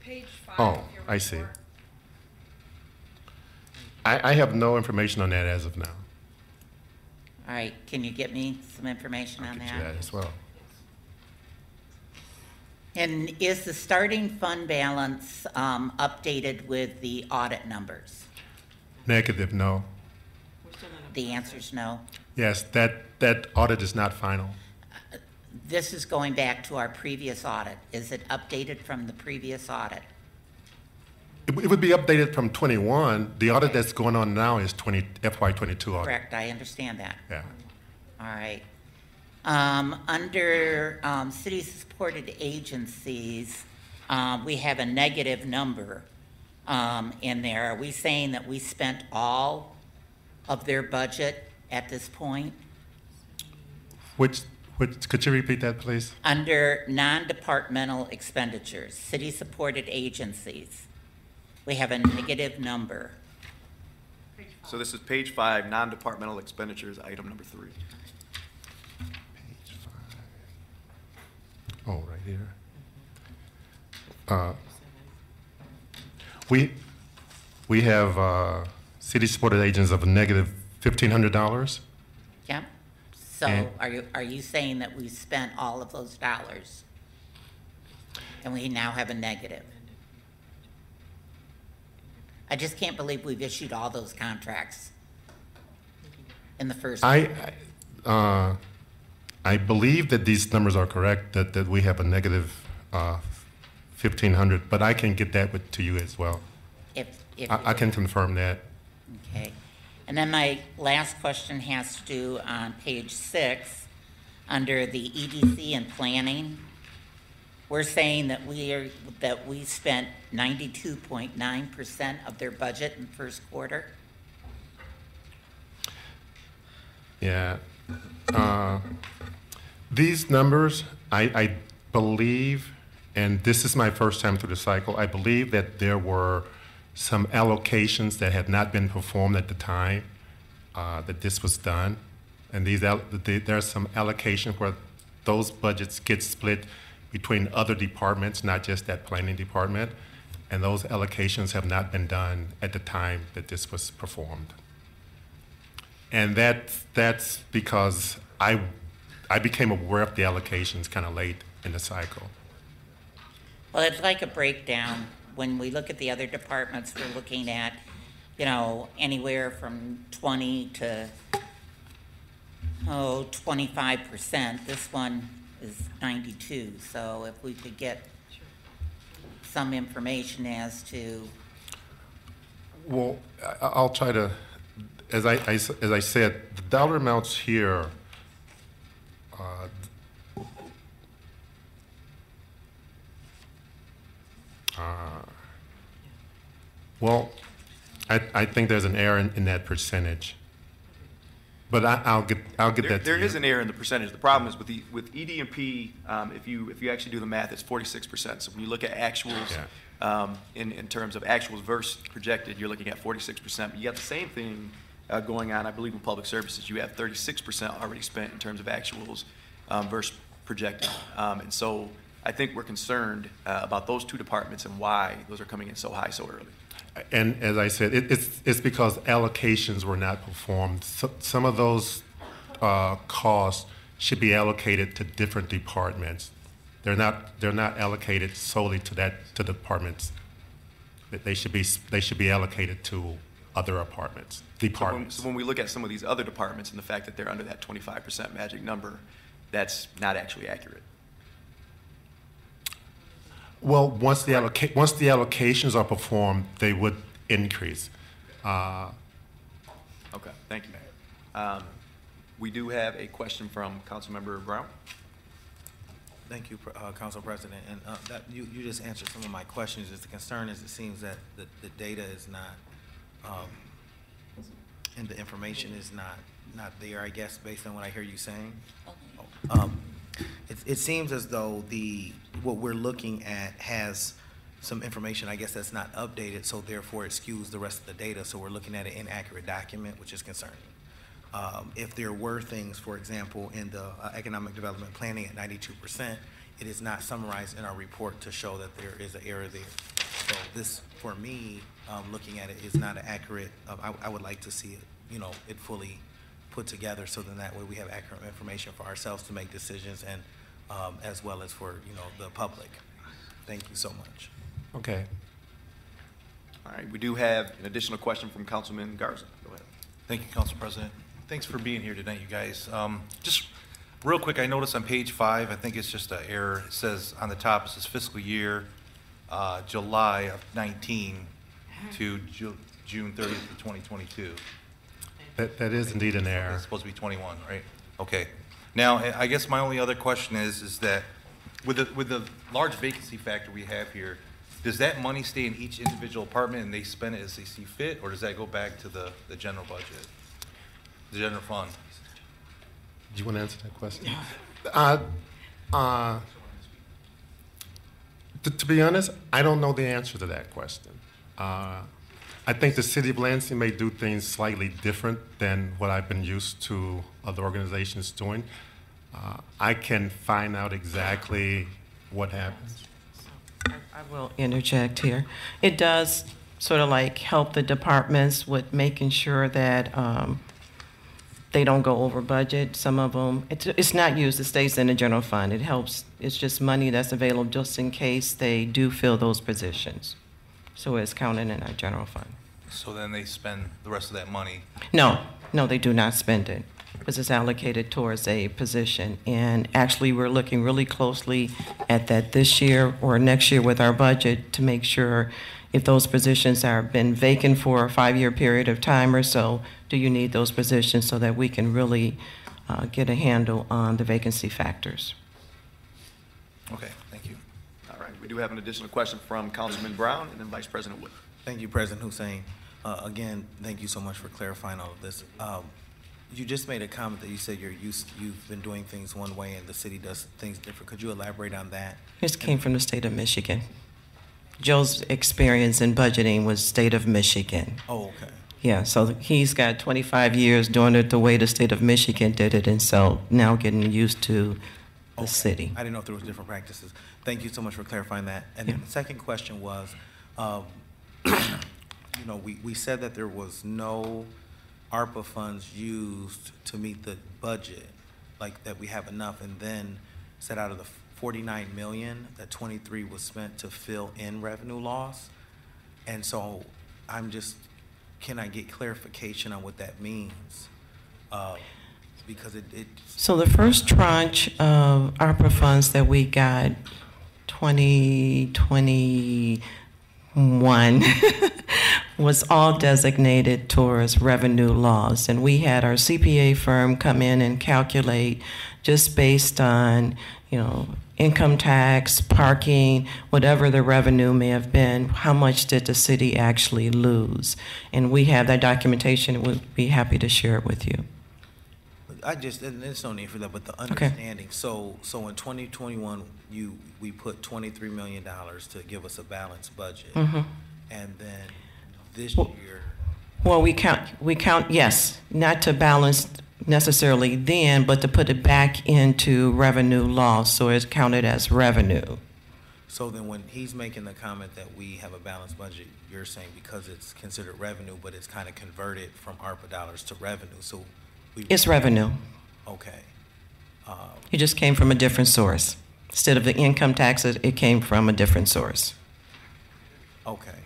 Page five oh, of your I see. report. I, I have no information on that as of now. All right, can you get me some information on Get you that? that as well. And is the starting fund balance um, updated with the audit numbers? Negative, no. The answer's no. Yes, that, that audit is not final. This is going back to our previous audit. Is it updated from the previous audit? It it would be updated from 21. The audit that's going on now is 20, FY '22 audit. Correct, I understand that. Yeah. All right. Um, Under um, city-supported agencies, um, we have a negative number um, in there. Are we saying that we spent all of their budget at this point? Which, which, could you repeat that, please? Under non-departmental expenditures, city-supported agencies, we have a negative number. So this is page five, non-departmental expenditures, item number three. Oh, right here. Uh, We, we have uh, city-supported agents of a negative $1,500. Yep. So And- are you, are you saying that we spent all of those dollars? And we now have a negative? I just can't believe we've issued all those contracts in the first. I, I, uh, I believe that these numbers are correct, that, that we have a negative uh, 1,500, but I can get that with, to you as well. If, if. I, I can confirm that. Okay. And then my last question has to do on page six, under the EDC and planning. We're saying that we are, that we spent ninety-two point nine percent of their budget in first quarter. Yeah. Uh, These numbers, I, I believe, and this is my first time through the cycle, I believe that there were some allocations that had not been performed at the time uh, that this was done. And these, al- the- there's some allocation where those budgets get split between other departments, not just that planning department. And those allocations have not been done at the time that this was performed. And that, that's because I, I became aware of the allocations kind of late in the cycle. Well, I'd like a breakdown. When we look at the other departments, we're looking at, you know, anywhere from twenty to, oh, 25%. This one is ninety-two, so if we could get some information as to, Well, I'll try to, as I, as I said, the dollar amounts here, uh, uh, well, I, I think there's an error in, in that percentage. But I, I'll get, I'll get There- that to you. There is an error in the percentage. The problem is with the, with ED&P, um, if you, if you actually do the math, it's forty-six percent. So when you look at actuals, um, in, in terms of actuals versus projected, you're looking at forty-six percent. But you got the same thing, uh, going on, I believe, in public services. You have thirty-six percent already spent in terms of actuals, um, versus projected. Um, and so I think we're concerned uh, about those two departments and why those are coming in so high so early. And as I said, it, it's, it's because allocations were not performed. So, some of those uh, costs should be allocated to different departments. They're not, they're not allocated solely to that, to departments. That They should be, they should be allocated to other apartments, So when, departments. so when we look at some of these other departments and the fact that they're under that 25% magic number, that's not actually accurate. Well, once the alloca, once the allocations are performed, they would increase. Uh, Okay, thank you, Mayor. Um, We do have a question from Councilmember Brown. Thank you, uh, Council President, and uh, that, you, you just answered some of my questions. Is the concern is it seems that the, the data is not, um, and the information is not, not there, I guess, based on what I hear you saying? Um, It, it seems as though the, what we're looking at has some information, I guess, that's not updated, so therefore it skews the rest of the data, so we're looking at an inaccurate document, which is concerning. Um, If there were things, for example, in the uh, economic development planning at ninety-two percent, it is not summarized in our report to show that there is an error there. So this, for me, um, looking at it, is not accurate, uh, I, I would like to see it, you know, it fully put together, so then that way we have accurate information for ourselves to make decisions and, um, as well as for, you know, the public. Thank you so much. Okay. All right, we do have an additional question from Councilman Garza. Go ahead. Thank you, Council President. Thanks for being here tonight, you guys. Um, Just real quick, I noticed on page five, I think it's just an error. It says on the top, it says fiscal year, uh, July of 19 to Ju- June 30th of 2022. That, that is indeed an error. It's supposed to be 21, right? Okay. Now, I I guess my only other question is, is that with the, with the large vacancy factor we have here, does that money stay in each individual apartment and they spend it as they see fit, or does that go back to the, the general budget? The general fund? Do you want to answer that question? Uh, uh, to, to be honest, I don't know the answer to that question. Uh, I think the city of Lansing may do things slightly different than what I've been used to other organizations doing. Uh, I can find out exactly what happens. I will interject here. It does sort of like help the departments with making sure that um, they don't go over budget. Some of them, it's, it's not used, it stays in the general fund. It helps, it's just money that's available just in case they do fill those positions. So it's counted in our general fund. So then they spend the rest of that money? No, no, they do not spend it, because it's allocated towards a position. And actually, we're looking really closely at that this year or next year with our budget to make sure if those positions are been vacant for a five-year period of time or so, do you need those positions so that we can really uh, get a handle on the vacancy factors? Okay, thank you. All right, we do have an additional question from Councilman Brown and then Vice President Wood. Thank you, President Hussain. Uh, Again, thank you so much for clarifying all of this. Um, You just made a comment that you said you're used, you've been doing things one way and the city does things different. Could you elaborate on that? This came from the state of Michigan. Joe's experience in budgeting was state of Michigan. Oh, okay. Yeah, so he's got 25 years doing it the way the state of Michigan did it, and so now getting used to the city. I didn't know if there was different practices. Thank you so much for clarifying that. And then the second question was, um, you know, we, we said that there was no ARPA funds used to meet the budget, like that we have enough, and then said out of the 49 million, that 23 was spent to fill in revenue loss. And so I'm just, can I get clarification on what that means? Uh, Because it, it, So the first tranche of ARPA funds that we got, 2021, was all designated towards revenue loss. And we had our CPA firm come in and calculate just based on, you know, income tax, parking, whatever the revenue may have been, how much did the city actually lose? And we have that documentation, we'd be happy to share it with you. I just, and there's no need for that, but the understanding, so, so in twenty twenty-one, you, we put twenty-three million dollars to give us a balanced budget. Mhm. And then this year, Well, we count, we count, yes, not to balance necessarily then, but to put it back into revenue loss, so it's counted as revenue. So then when he's making the comment that we have a balanced budget, you're saying because it's considered revenue, but it's kind of converted from ARPA dollars to revenue, so we. It's revenue. Okay. It just came from a different source. Instead of the income taxes, it came from a different source. Okay,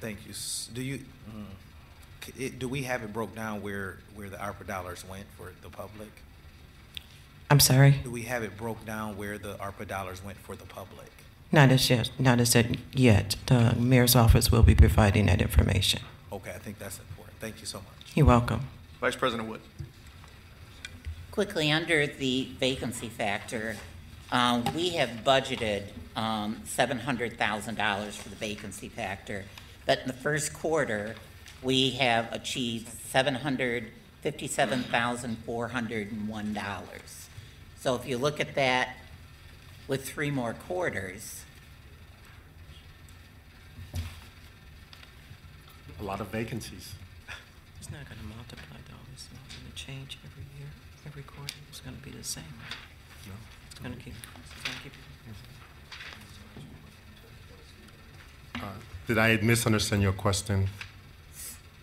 thank you. Do you, mm, it, do we have it broke down where, where the ARPA dollars went for the public? I'm sorry? Do we have it broke down where the ARPA dollars went for the public? Not as yet, not as yet. The mayor's office will be providing that information. Okay, I think that's important. Thank you so much. You're welcome. Vice President Wood. Quickly, under the vacancy factor, uh, we have budgeted um, $700,000 for the vacancy factor, but in the first quarter, we have achieved $757,401. So if you look at that with three more quarters, A lot of vacancies. It's not going to multiply though. It's not going to change every year, every quarter. It's going to be the same. It's going to keep, it's going to keep. Uh, did I misunderstand your question?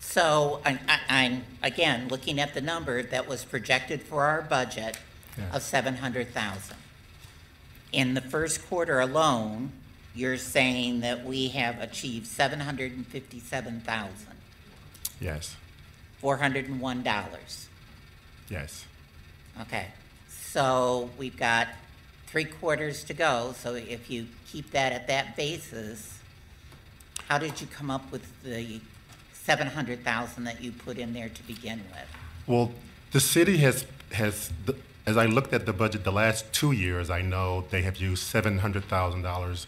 So I- I- I'm, again, looking at the number that was projected for our budget Yeah. of 700,000. In the first quarter alone, you're saying that we have achieved $757,401. Yes, yes. Okay, so we've got three quarters to go, so if you keep that at that basis, how did you come up with the 700,000 that you put in there to begin with? Well, the city has, has, as I looked at the budget the last two years, I know they have used seven hundred thousand dollars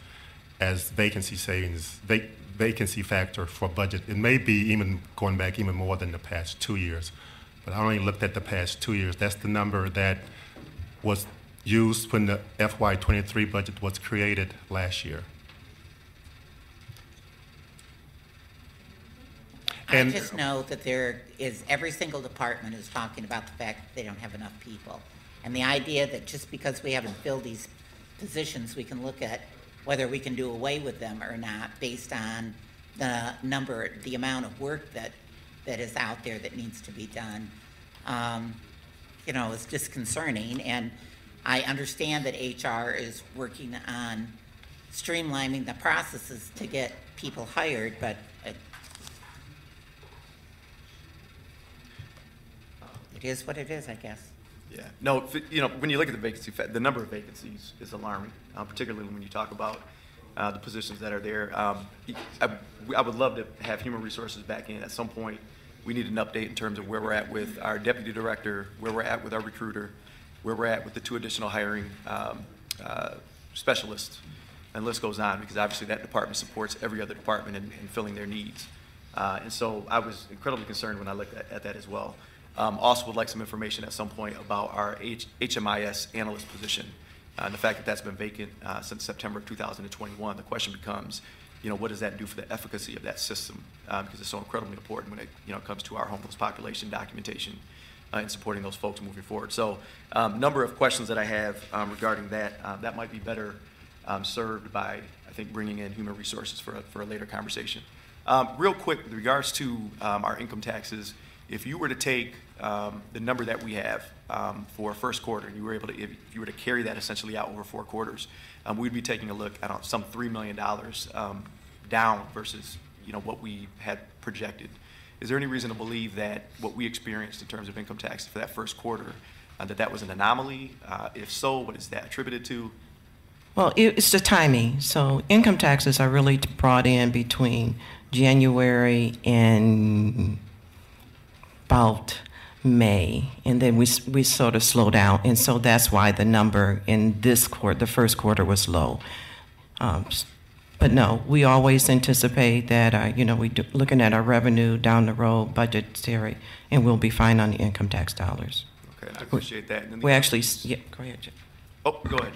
as vacancy savings, vac- vacancy factor for budget. It may be even going back even more than the past two years. But I only looked at the past two years. That's the number that was used when the FY twenty-three budget was created last year. I And- just know that there is, every single department is talking about the fact that they don't have enough people. And the idea that just because we haven't filled these positions, we can look at whether we can do away with them or not based on the number, the amount of work that, that is out there that needs to be done, um, you know, is disconcerting. And I understand that HR is working on streamlining the processes to get people hired, but it, it is what it is, I guess. Yeah, no, you know, when you look at the vacancy, the number of vacancies is alarming, uh, particularly when you talk about uh, the positions that are there. Um, I I would love to have human resources back in at some point. We need an update in terms of where we're at with our deputy director, where we're at with our recruiter, where we're at with the two additional hiring um, uh, specialists, and list goes on, because obviously that department supports every other department in in filling their needs. Uh, And so I was incredibly concerned when I looked at at that as well. Um, Also would like some information at some point about our H- HMIS analyst position, uh, and the fact that that's been vacant uh, since September of 2021. The question becomes, you know, what does that do for the efficacy of that system? Uh, Because it's so incredibly important when it, you know, comes to our homeless population documentation uh, and supporting those folks moving forward. So, um, number of questions that I have um, regarding that, uh, that might be better um, served by, I think, bringing in human resources for a, for a later conversation. Um, real quick, with regards to um, our income taxes, if you were to take um, the number that we have um, for first quarter, and you were able to, if you were to carry that essentially out over four quarters, um, we'd be taking a look at uh, some $3 million um, down versus, you know, what we had projected. Is there any reason to believe that what we experienced in terms of income tax for that first quarter, uh, that that was an anomaly? Uh, If so, what is that attributed to? Well, it's the timing. So income taxes are really brought in between January and about May, and then we, we sort of slow down. And so that's why the number in this quarter, the first quarter was low. Um, But no, we always anticipate that, uh, you know, we're looking at our revenue down the road, budgetary, and we'll be fine on the income tax dollars. Okay, I appreciate that. And then the- We actually, s- yeah, go ahead, Jim. Oh, go ahead,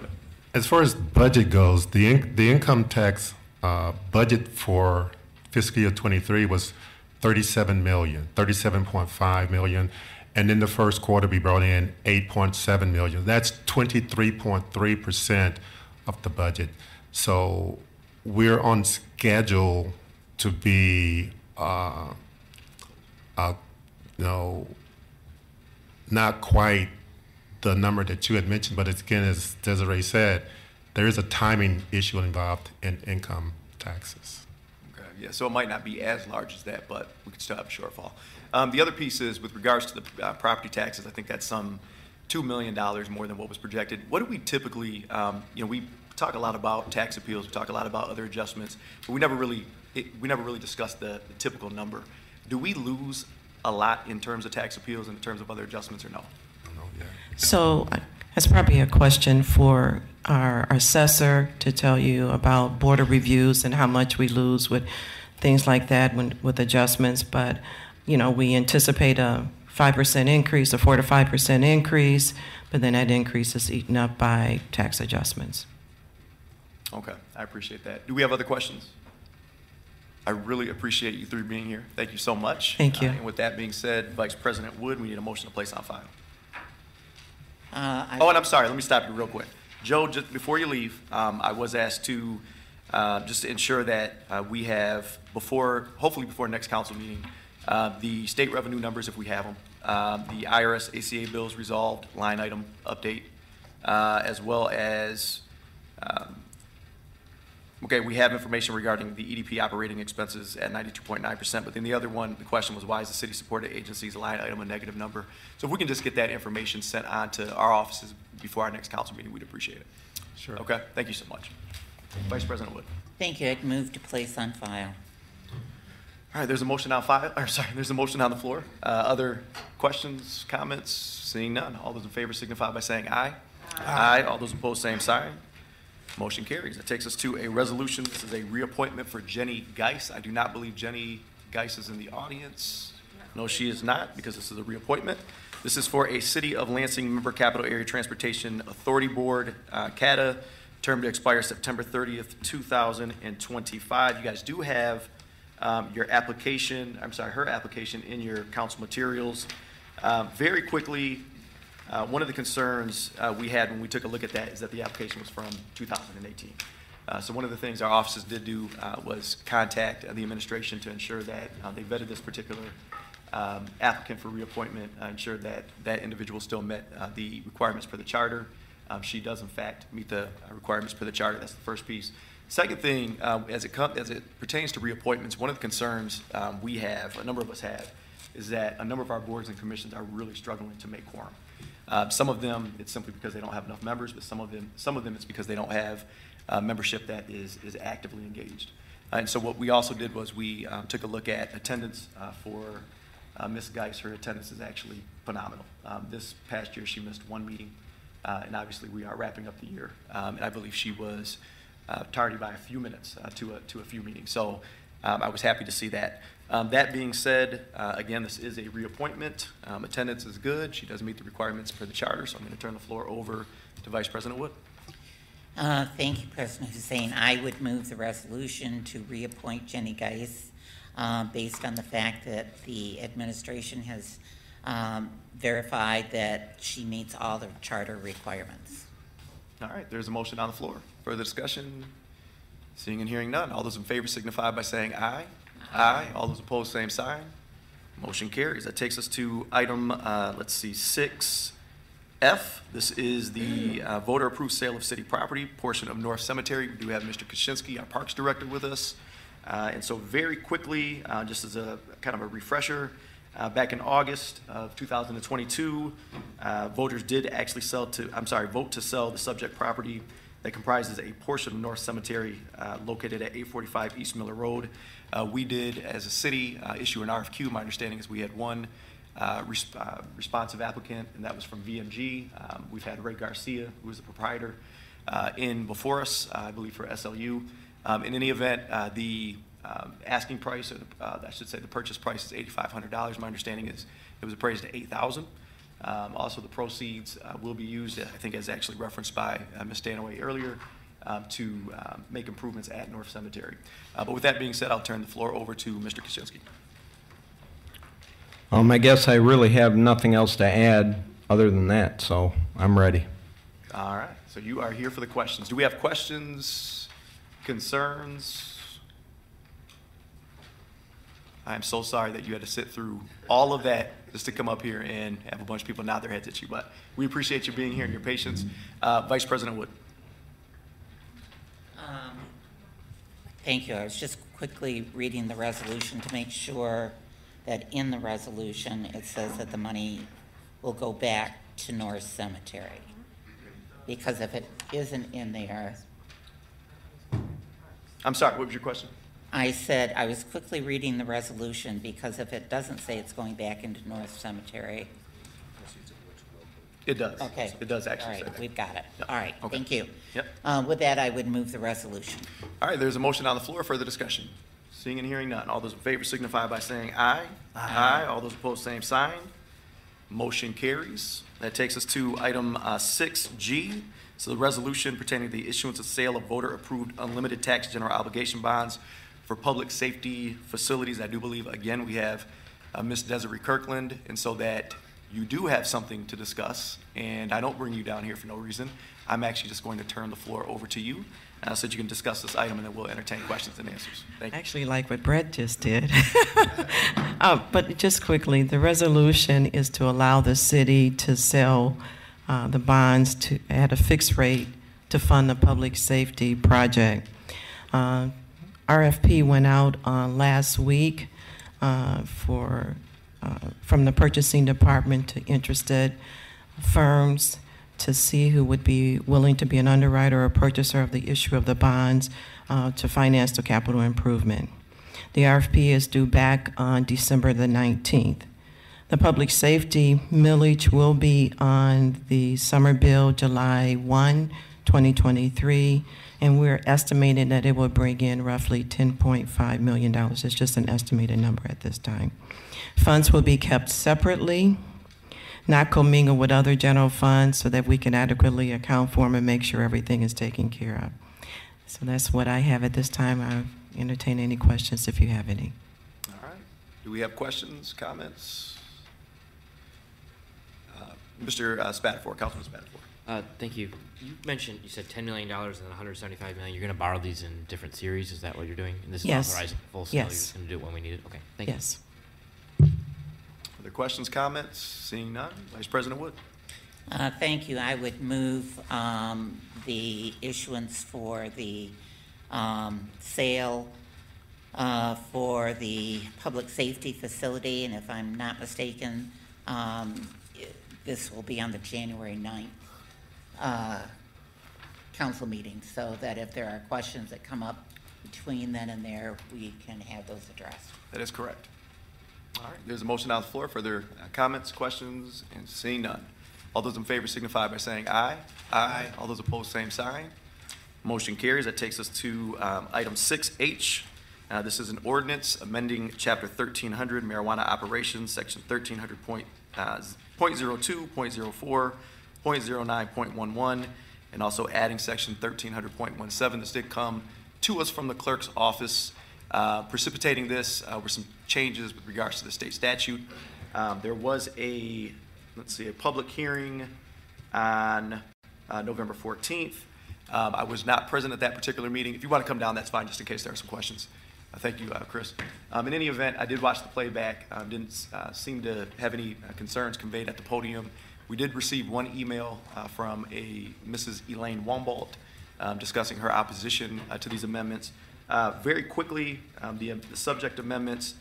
As far as budget goes, the, in- the income tax uh, budget for fiscal year '23 was 37 million, 37.5 million, And in the first quarter, we brought in 8.7 million. That's 23.3% of the budget. So we're on schedule to be, uh, uh, you know, not quite the number that you had mentioned, but it's, again, as Desiree said, there is a timing issue involved in income taxes. Okay, yeah, so it might not be as large as that, but we could still have a shortfall. Um, the other piece is with regards to the uh, property taxes, I think that's some $2 million more than what was projected. What do we typically, um, you know, we talk a lot about tax appeals, we talk a lot about other adjustments, but we never really, it, we never really discussed the, the typical number. Do we lose a lot in terms of tax appeals and in terms of other adjustments or no? So that's probably a question for our assessor to tell you about border reviews and how much we lose with things like that when, with adjustments. But, you know, we anticipate a 5% increase, a 4 to 5% increase, but then that increase is eaten up by tax adjustments. Okay, I appreciate that. Do we have other questions? I really appreciate you three being here. Thank you so much. Thank you. Uh, And with that being said, Vice President Wood, we need a motion to place on file. Uh, I- Oh, and I'm sorry, let me stop you real quick. Joe, just before you leave, um, I was asked to, uh, just to ensure that, uh, we have before, hopefully before next council meeting, uh, the state revenue numbers if we have them, um, the IRS ACA bills resolved, line item update, uh, as well as, um, Okay, we have information regarding the EDP operating expenses at ninety-two point nine percent, but then the other one, the question was, why is the city-supported agencies line item a negative number? So if we can just get that information sent on to our offices before our next council meeting, we'd appreciate it. Sure. Okay, thank you so much. Vice President Wood. Thank you. I'd move to place on file. All right, there's a motion on file, or sorry, there's a motion on the floor. Uh, other questions, comments? Seeing none. All those in favor signify by saying aye. Aye. All those opposed, same sign. Motion carries. That takes us to a resolution. This is a reappointment for Jenny Geis. I do not believe Jenny Geis is in the audience. No, she is not, because this is a reappointment. This is for a City of Lansing Member Capital Area Transportation Authority Board, uh, CATA, term to expire September 30th, 2025. You guys do have um, your application, I'm sorry, her application in your council materials. Um, Very quickly, uh, One of the concerns uh, we had when we took a look at that is that the application was from 2018. Uh, So one of the things our offices did do uh, was contact uh, the administration to ensure that uh, they vetted this particular um, applicant for reappointment, uh, ensured that that individual still met the requirements for the charter. Um, She does in fact meet the requirements for the charter. That's the first piece. Second thing, as it come, as it pertains to reappointments, one of the concerns um, we have, a number of us have, is that a number of our boards and commissions are really struggling to make quorum. Uh, Some of them, it's simply because they don't have enough members, but some of them, some of them, it's because they don't have uh, membership that is, is actively engaged. And so what we also did was we um, took a look at attendance uh, for uh, Ms. Geis. Her attendance is actually phenomenal. Um, This past year, she missed one meeting, uh, and obviously, we are wrapping up the year. Um, And I believe she was uh, tardy by a few minutes uh, to a, to a few meetings. So um, I was happy to see that. Um, That being said, uh, again, this is a reappointment. Um, Attendance is good. She does meet the requirements for the charter, so I'm going to turn the floor over to Vice President Wood. Uh, Thank you, President Hussain. I would move the resolution to reappoint Jenny Geis uh, based on the fact that the administration has um, verified that she meets all the charter requirements. All right, there's a motion on the floor. Further discussion? Seeing and hearing none. All those in favor signify by saying aye. Aye. All those opposed, same sign. Motion carries. That takes us to item, uh, let's see, six F. This is the uh, voter-approved sale of city property, portion of North Cemetery. We do have Mr. Kaschinske, our Parks Director, with us. Uh, And so very quickly, uh, just as a kind of a refresher, uh, back in August of 2022, uh, voters did actually sell to, I'm sorry, vote to sell the subject property that comprises a portion of North Cemetery uh, located at 845 East Miller Road. Uh, We did, as a city, uh, issue an RFQ. My understanding is we had one uh, uh, responsive applicant, and that was from VMG. Um, We've had Ray Garcia, who is the proprietor, uh, in before us, I believe for SLU. Um, In any event, the um, asking price, or the, I should say the purchase price is $8,500. My understanding is it was appraised at $8,000. Um, Also, the proceeds uh, will be used, I think as actually referenced by uh, Ms. Danaway earlier, um, to um, make improvements at North Cemetery. Uh, But with that being said, I'll turn the floor over to Mr. Kaschinske. Um, I guess I really have nothing else to add other than that, so I'm ready. All right, so you are here for the questions. Do we have questions, concerns? I am so sorry that you had to sit through all of that just to come up here and have a bunch of people nod their heads at you, but we appreciate you being here and your patience. Uh, Vice President Wood. Um, Thank you. I was just quickly reading the resolution to make sure that in the resolution, it says that the money will go back to North Cemetery. Because if it isn't in there, I'm sorry, what was your question? I said, I was quickly reading the resolution because if it doesn't say it's going back into North Cemetery. It does. Okay. It does actually All say right, that. we've got it. All right, Okay. thank you. Yep. Uh, With that, I would move the resolution. All right, there's a motion on the floor, for further discussion. Seeing and hearing none. All those in favor signify by saying aye. Aye. All those opposed, same sign. Motion carries. That takes us to item uh, 6G. So the resolution pertaining to the issuance of sale of voter-approved unlimited tax general obligation bonds for public safety facilities. I do believe, again, we have uh, Ms. Desiree Kirkland, and so that you do have something to discuss, and I don't bring you down here for no reason, I'm actually just going to turn the floor over to you uh, so that you can discuss this item, and then we'll entertain questions and answers. Thank you. Actually, like what Brett just did. Uh, But just quickly, the resolution is to allow the city to sell uh, the bonds to, at a fixed rate to fund the public safety project. RFP went out uh, last week uh, for, uh, from the purchasing department to interested firms to see who would be willing to be an underwriter or purchaser of the issue of the bonds uh, to finance the capital improvement. The RFP is due back on December the 19th. The public safety millage will be on the summer bill July 1, 2023, and we're estimating that it will bring in roughly $10.5 million. It's just an estimated number at this time. Funds will be kept separately, not commingled with other general funds, so that we can adequately account for them and make sure everything is taken care of. So that's what I have at this time. I entertain any questions if you have any. All right. Do we have questions, comments? Uh, Mr. uh, Spadafore, Councilman Spadafore. Uh, thank you. You mentioned, you said $10 million and $175 million. You're going to borrow these in different series? Is that what you're doing? And this Yes. is authorizing full scale? You're just going to do it when we need it? Okay, thank you. Yes. Other questions, comments? Seeing none. Vice President Wood. Uh, Thank you. I would move um, the issuance for the um, sale uh, for the public safety facility, and if I'm not mistaken, um, this will be on the January 9th uh, council meeting so that if there are questions that come up between then and there, we can have those addressed. That is correct. All right, there's a motion on the floor. Further their comments, questions, and seeing none. All those in favor signify by saying aye. Aye. All those opposed, same sign. Motion carries. That takes us to um, item 6H. Uh, This is an ordinance amending Chapter 1300 marijuana operations, Section 1300.02.04 uh, 0.09.11, and also adding section 1300.17. This did come to us from the clerk's office. Uh, precipitating this uh, were some changes with regards to the state statute. Um, there was a, let's see, a public hearing on uh, November 14th. Um, I was not present at that particular meeting. If you want to come down, that's fine, just in case there are some questions. Uh, thank you, uh, Chris. Um, in any event, I did watch the playback. Um, didn't uh, seem to have any uh, concerns conveyed at the podium. We did receive one email uh, from a Mrs. Elaine Wombolt um, discussing her opposition uh, to these amendments. Uh, Very quickly, um, the the subject amendments,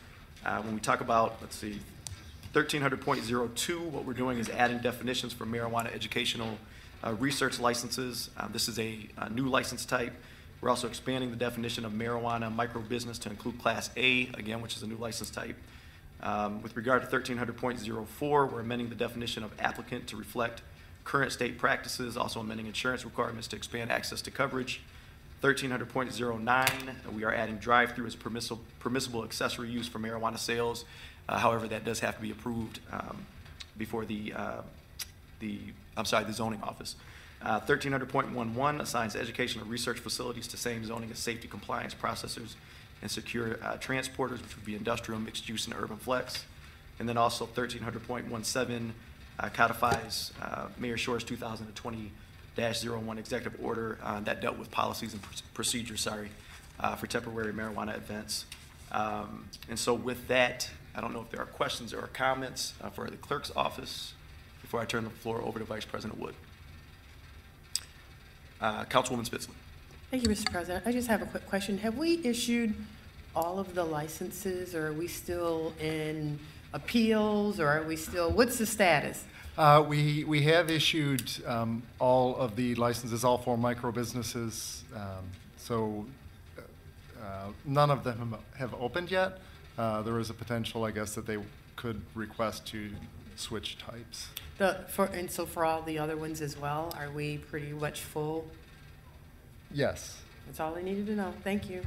uh, when we talk about, let's see, 1300.02, what we're doing is adding definitions for marijuana educational uh, research licenses. Uh, This is a uh, new license type. We're also expanding the definition of marijuana micro-business to include Class A, again, which is a new license type. Um, With regard to 1300.04, we're amending the definition of applicant to reflect current state practices, also amending insurance requirements to expand access to coverage. 1300.09, we are adding drive-through as permissible, permissible accessory use for marijuana sales. Uh, However, that does have to be approved um, before the, uh, the, I'm sorry, the zoning office. Uh, 1300.11 assigns educational research facilities to same zoning as safety compliance processors and secure uh, transporters, which would be industrial, mixed use, and urban flex. And then also 1300.17 uh, codifies uh, Mayor Schor's 2020-01 executive order uh, that dealt with policies and proc- procedures, sorry, uh, for temporary marijuana events. Um, And so with that, I don't know if there are questions or comments uh, for the clerk's office before I turn the floor over to Vice President Wood. Councilwoman Spitzley. Thank you, Mr. President. I just have a quick question. Have we issued all of the licenses, or are we still in appeals, or are we still, what's the status? Uh, We, we have issued um, all of the licenses, all four micro businesses. um, So uh, none of them have opened yet. Uh, There is a potential, I guess, that they could request to switch types. The, for, and so for all the other ones as well, are we pretty much full? Yes. That's all I needed to know. Thank you.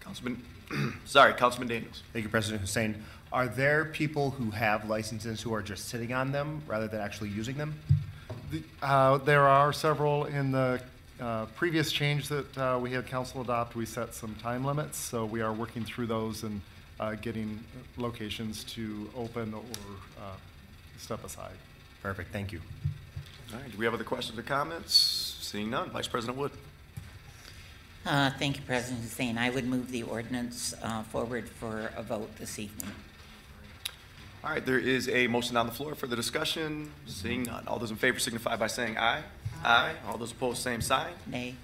Councilman, sorry, Councilman Daniels. Thank you, President Hussain. Are there people who have licenses who are just sitting on them rather than actually using them? The- uh, There are several in the uh, previous change that uh, we had council adopt, we set some time limits, so we are working through those and uh, getting locations to open or uh, step aside. Perfect, thank you. All right, do we have other questions or comments? Seeing none, Vice President Wood. Uh, Thank you, President Hussain. I would move the ordinance uh, forward for a vote this evening. All right, there is a motion on the floor for the discussion. Seeing none, all those in favor signify by saying aye. Aye. All those opposed, same sign. Nay.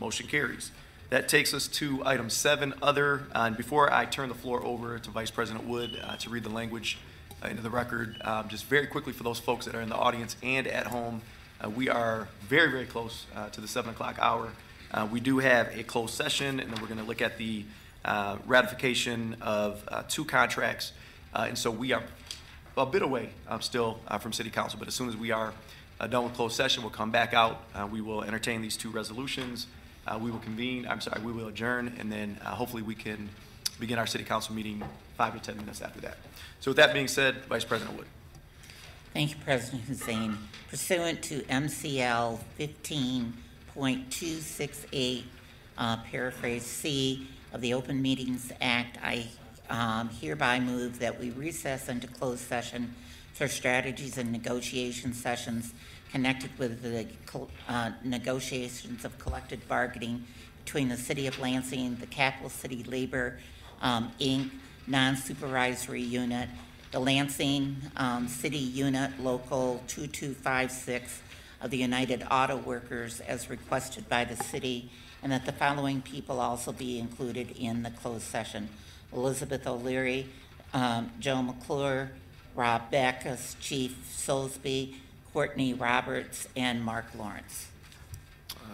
Motion carries. That takes us to item seven, other. Uh, And before I turn the floor over to Vice President Wood uh, to read the language uh, into the record, um, just very quickly for those folks that are in the audience and at home, uh, we are very, very close uh, to the seven o'clock hour. Uh, We do have a closed session, and then we're going to look at the uh, ratification of uh, two contracts. Uh, And so we are a bit away um, still uh, from city council, but as soon as we are uh, done with closed session, we'll come back out. We will entertain these two resolutions. We will convene, I'm sorry, we will adjourn, and then hopefully we can begin our city council meeting five to 10 minutes after that. So with that being said, Vice President Wood. Thank you, President Hussain. Pursuant to MCL 15.268, uh, paraphrase C of the Open Meetings Act, I um, hereby move that we recess into closed session for strategies and negotiation sessions connected with the uh, negotiations of collective bargaining between the City of Lansing, the Capital City Labor, um, Inc., non-supervisory unit, the Lansing um, City Unit Local 2256 of the United Auto Workers as requested by the city, and that the following people also be included in the closed session. Elizabeth O'Leary, um, Joe McClure, Rob Backus, Chief Sosebee, Courtney Roberts, and Mark Lawrence.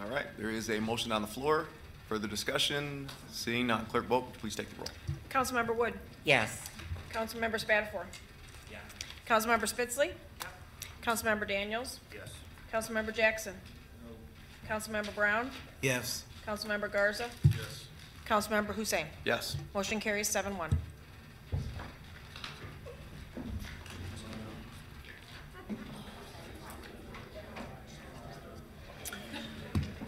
All right, there is a motion on the floor. Further discussion? Seeing none, Clerk Vogt, please take the roll. Councilmember Wood. Yes. Councilmember Spadafore. Yes. Councilmember Spitzley. Yeah. Councilmember Daniels. Yes. Councilmember Jackson. Councilmember Brown. Yes. Councilmember Garza. Yes. Councilmember Hussain. Yes. Motion carries seven one.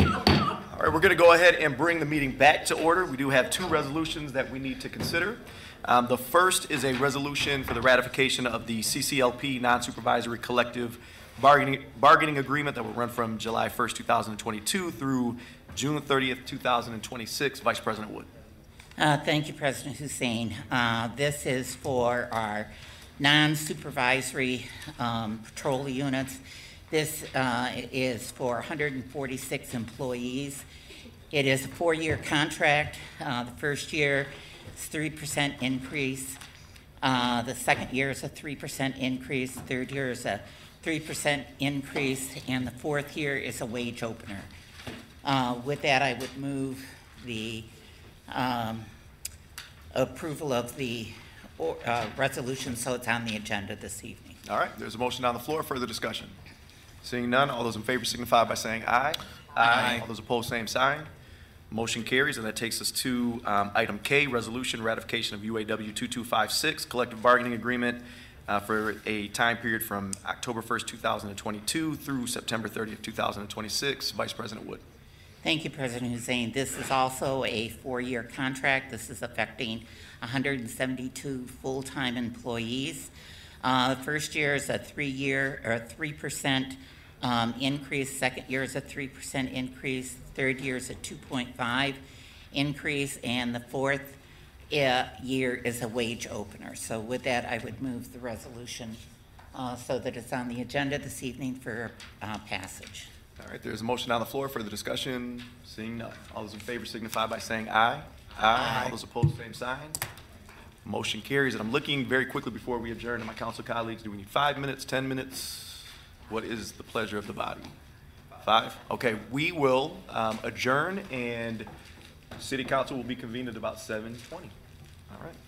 All right, we're going to go ahead and bring the meeting back to order. We do have two resolutions that we need to consider. Um, The first is a resolution for the ratification of the CCLP non-supervisory collective bargaining, bargaining agreement that will run from July 1st, 2022 through June 30th, 2026. Vice President Wood. Uh, Thank you, President Hussain. Uh, This is for our non-supervisory um, patrol units. This uh, is for 146 employees. It is a four-year contract. Uh, The first year is 3% increase. Uh, The second year is a 3% increase. The Third year is a 3% increase. And the fourth year is a wage opener. Uh, With that, I would move the um, approval of the or- uh, resolution, so it's on the agenda this evening. All right, there's a motion on the floor. Further discussion? Seeing none, all those in favor signify by saying aye. Aye. All those opposed, same sign. Motion carries, and that takes us to um, item K, resolution ratification of UAW 2256, collective bargaining agreement uh, for a time period from October 1st, 2022 through September 30th, 2026. Vice President Wood. Thank you, President Hussain. This is also a four-year contract. This is affecting 172 full-time employees. Uh, first year is a three-year, or a 3% um, increase. Second year is a 3% increase. Third year is a 2.5 increase. And the fourth year is a wage opener. So with that, I would move the resolution uh, so that it's on the agenda this evening for uh, passage. All right, there's a motion on the floor for the discussion. Seeing none. All those in favor signify by saying aye. Aye. All those opposed, same sign. Motion carries. And I'm looking very quickly before we adjourn to my council colleagues. Do we need five minutes, 10 minutes? What is the pleasure of the body? Five? Okay, we will um, adjourn and city council will be convened at about 7:20. All right.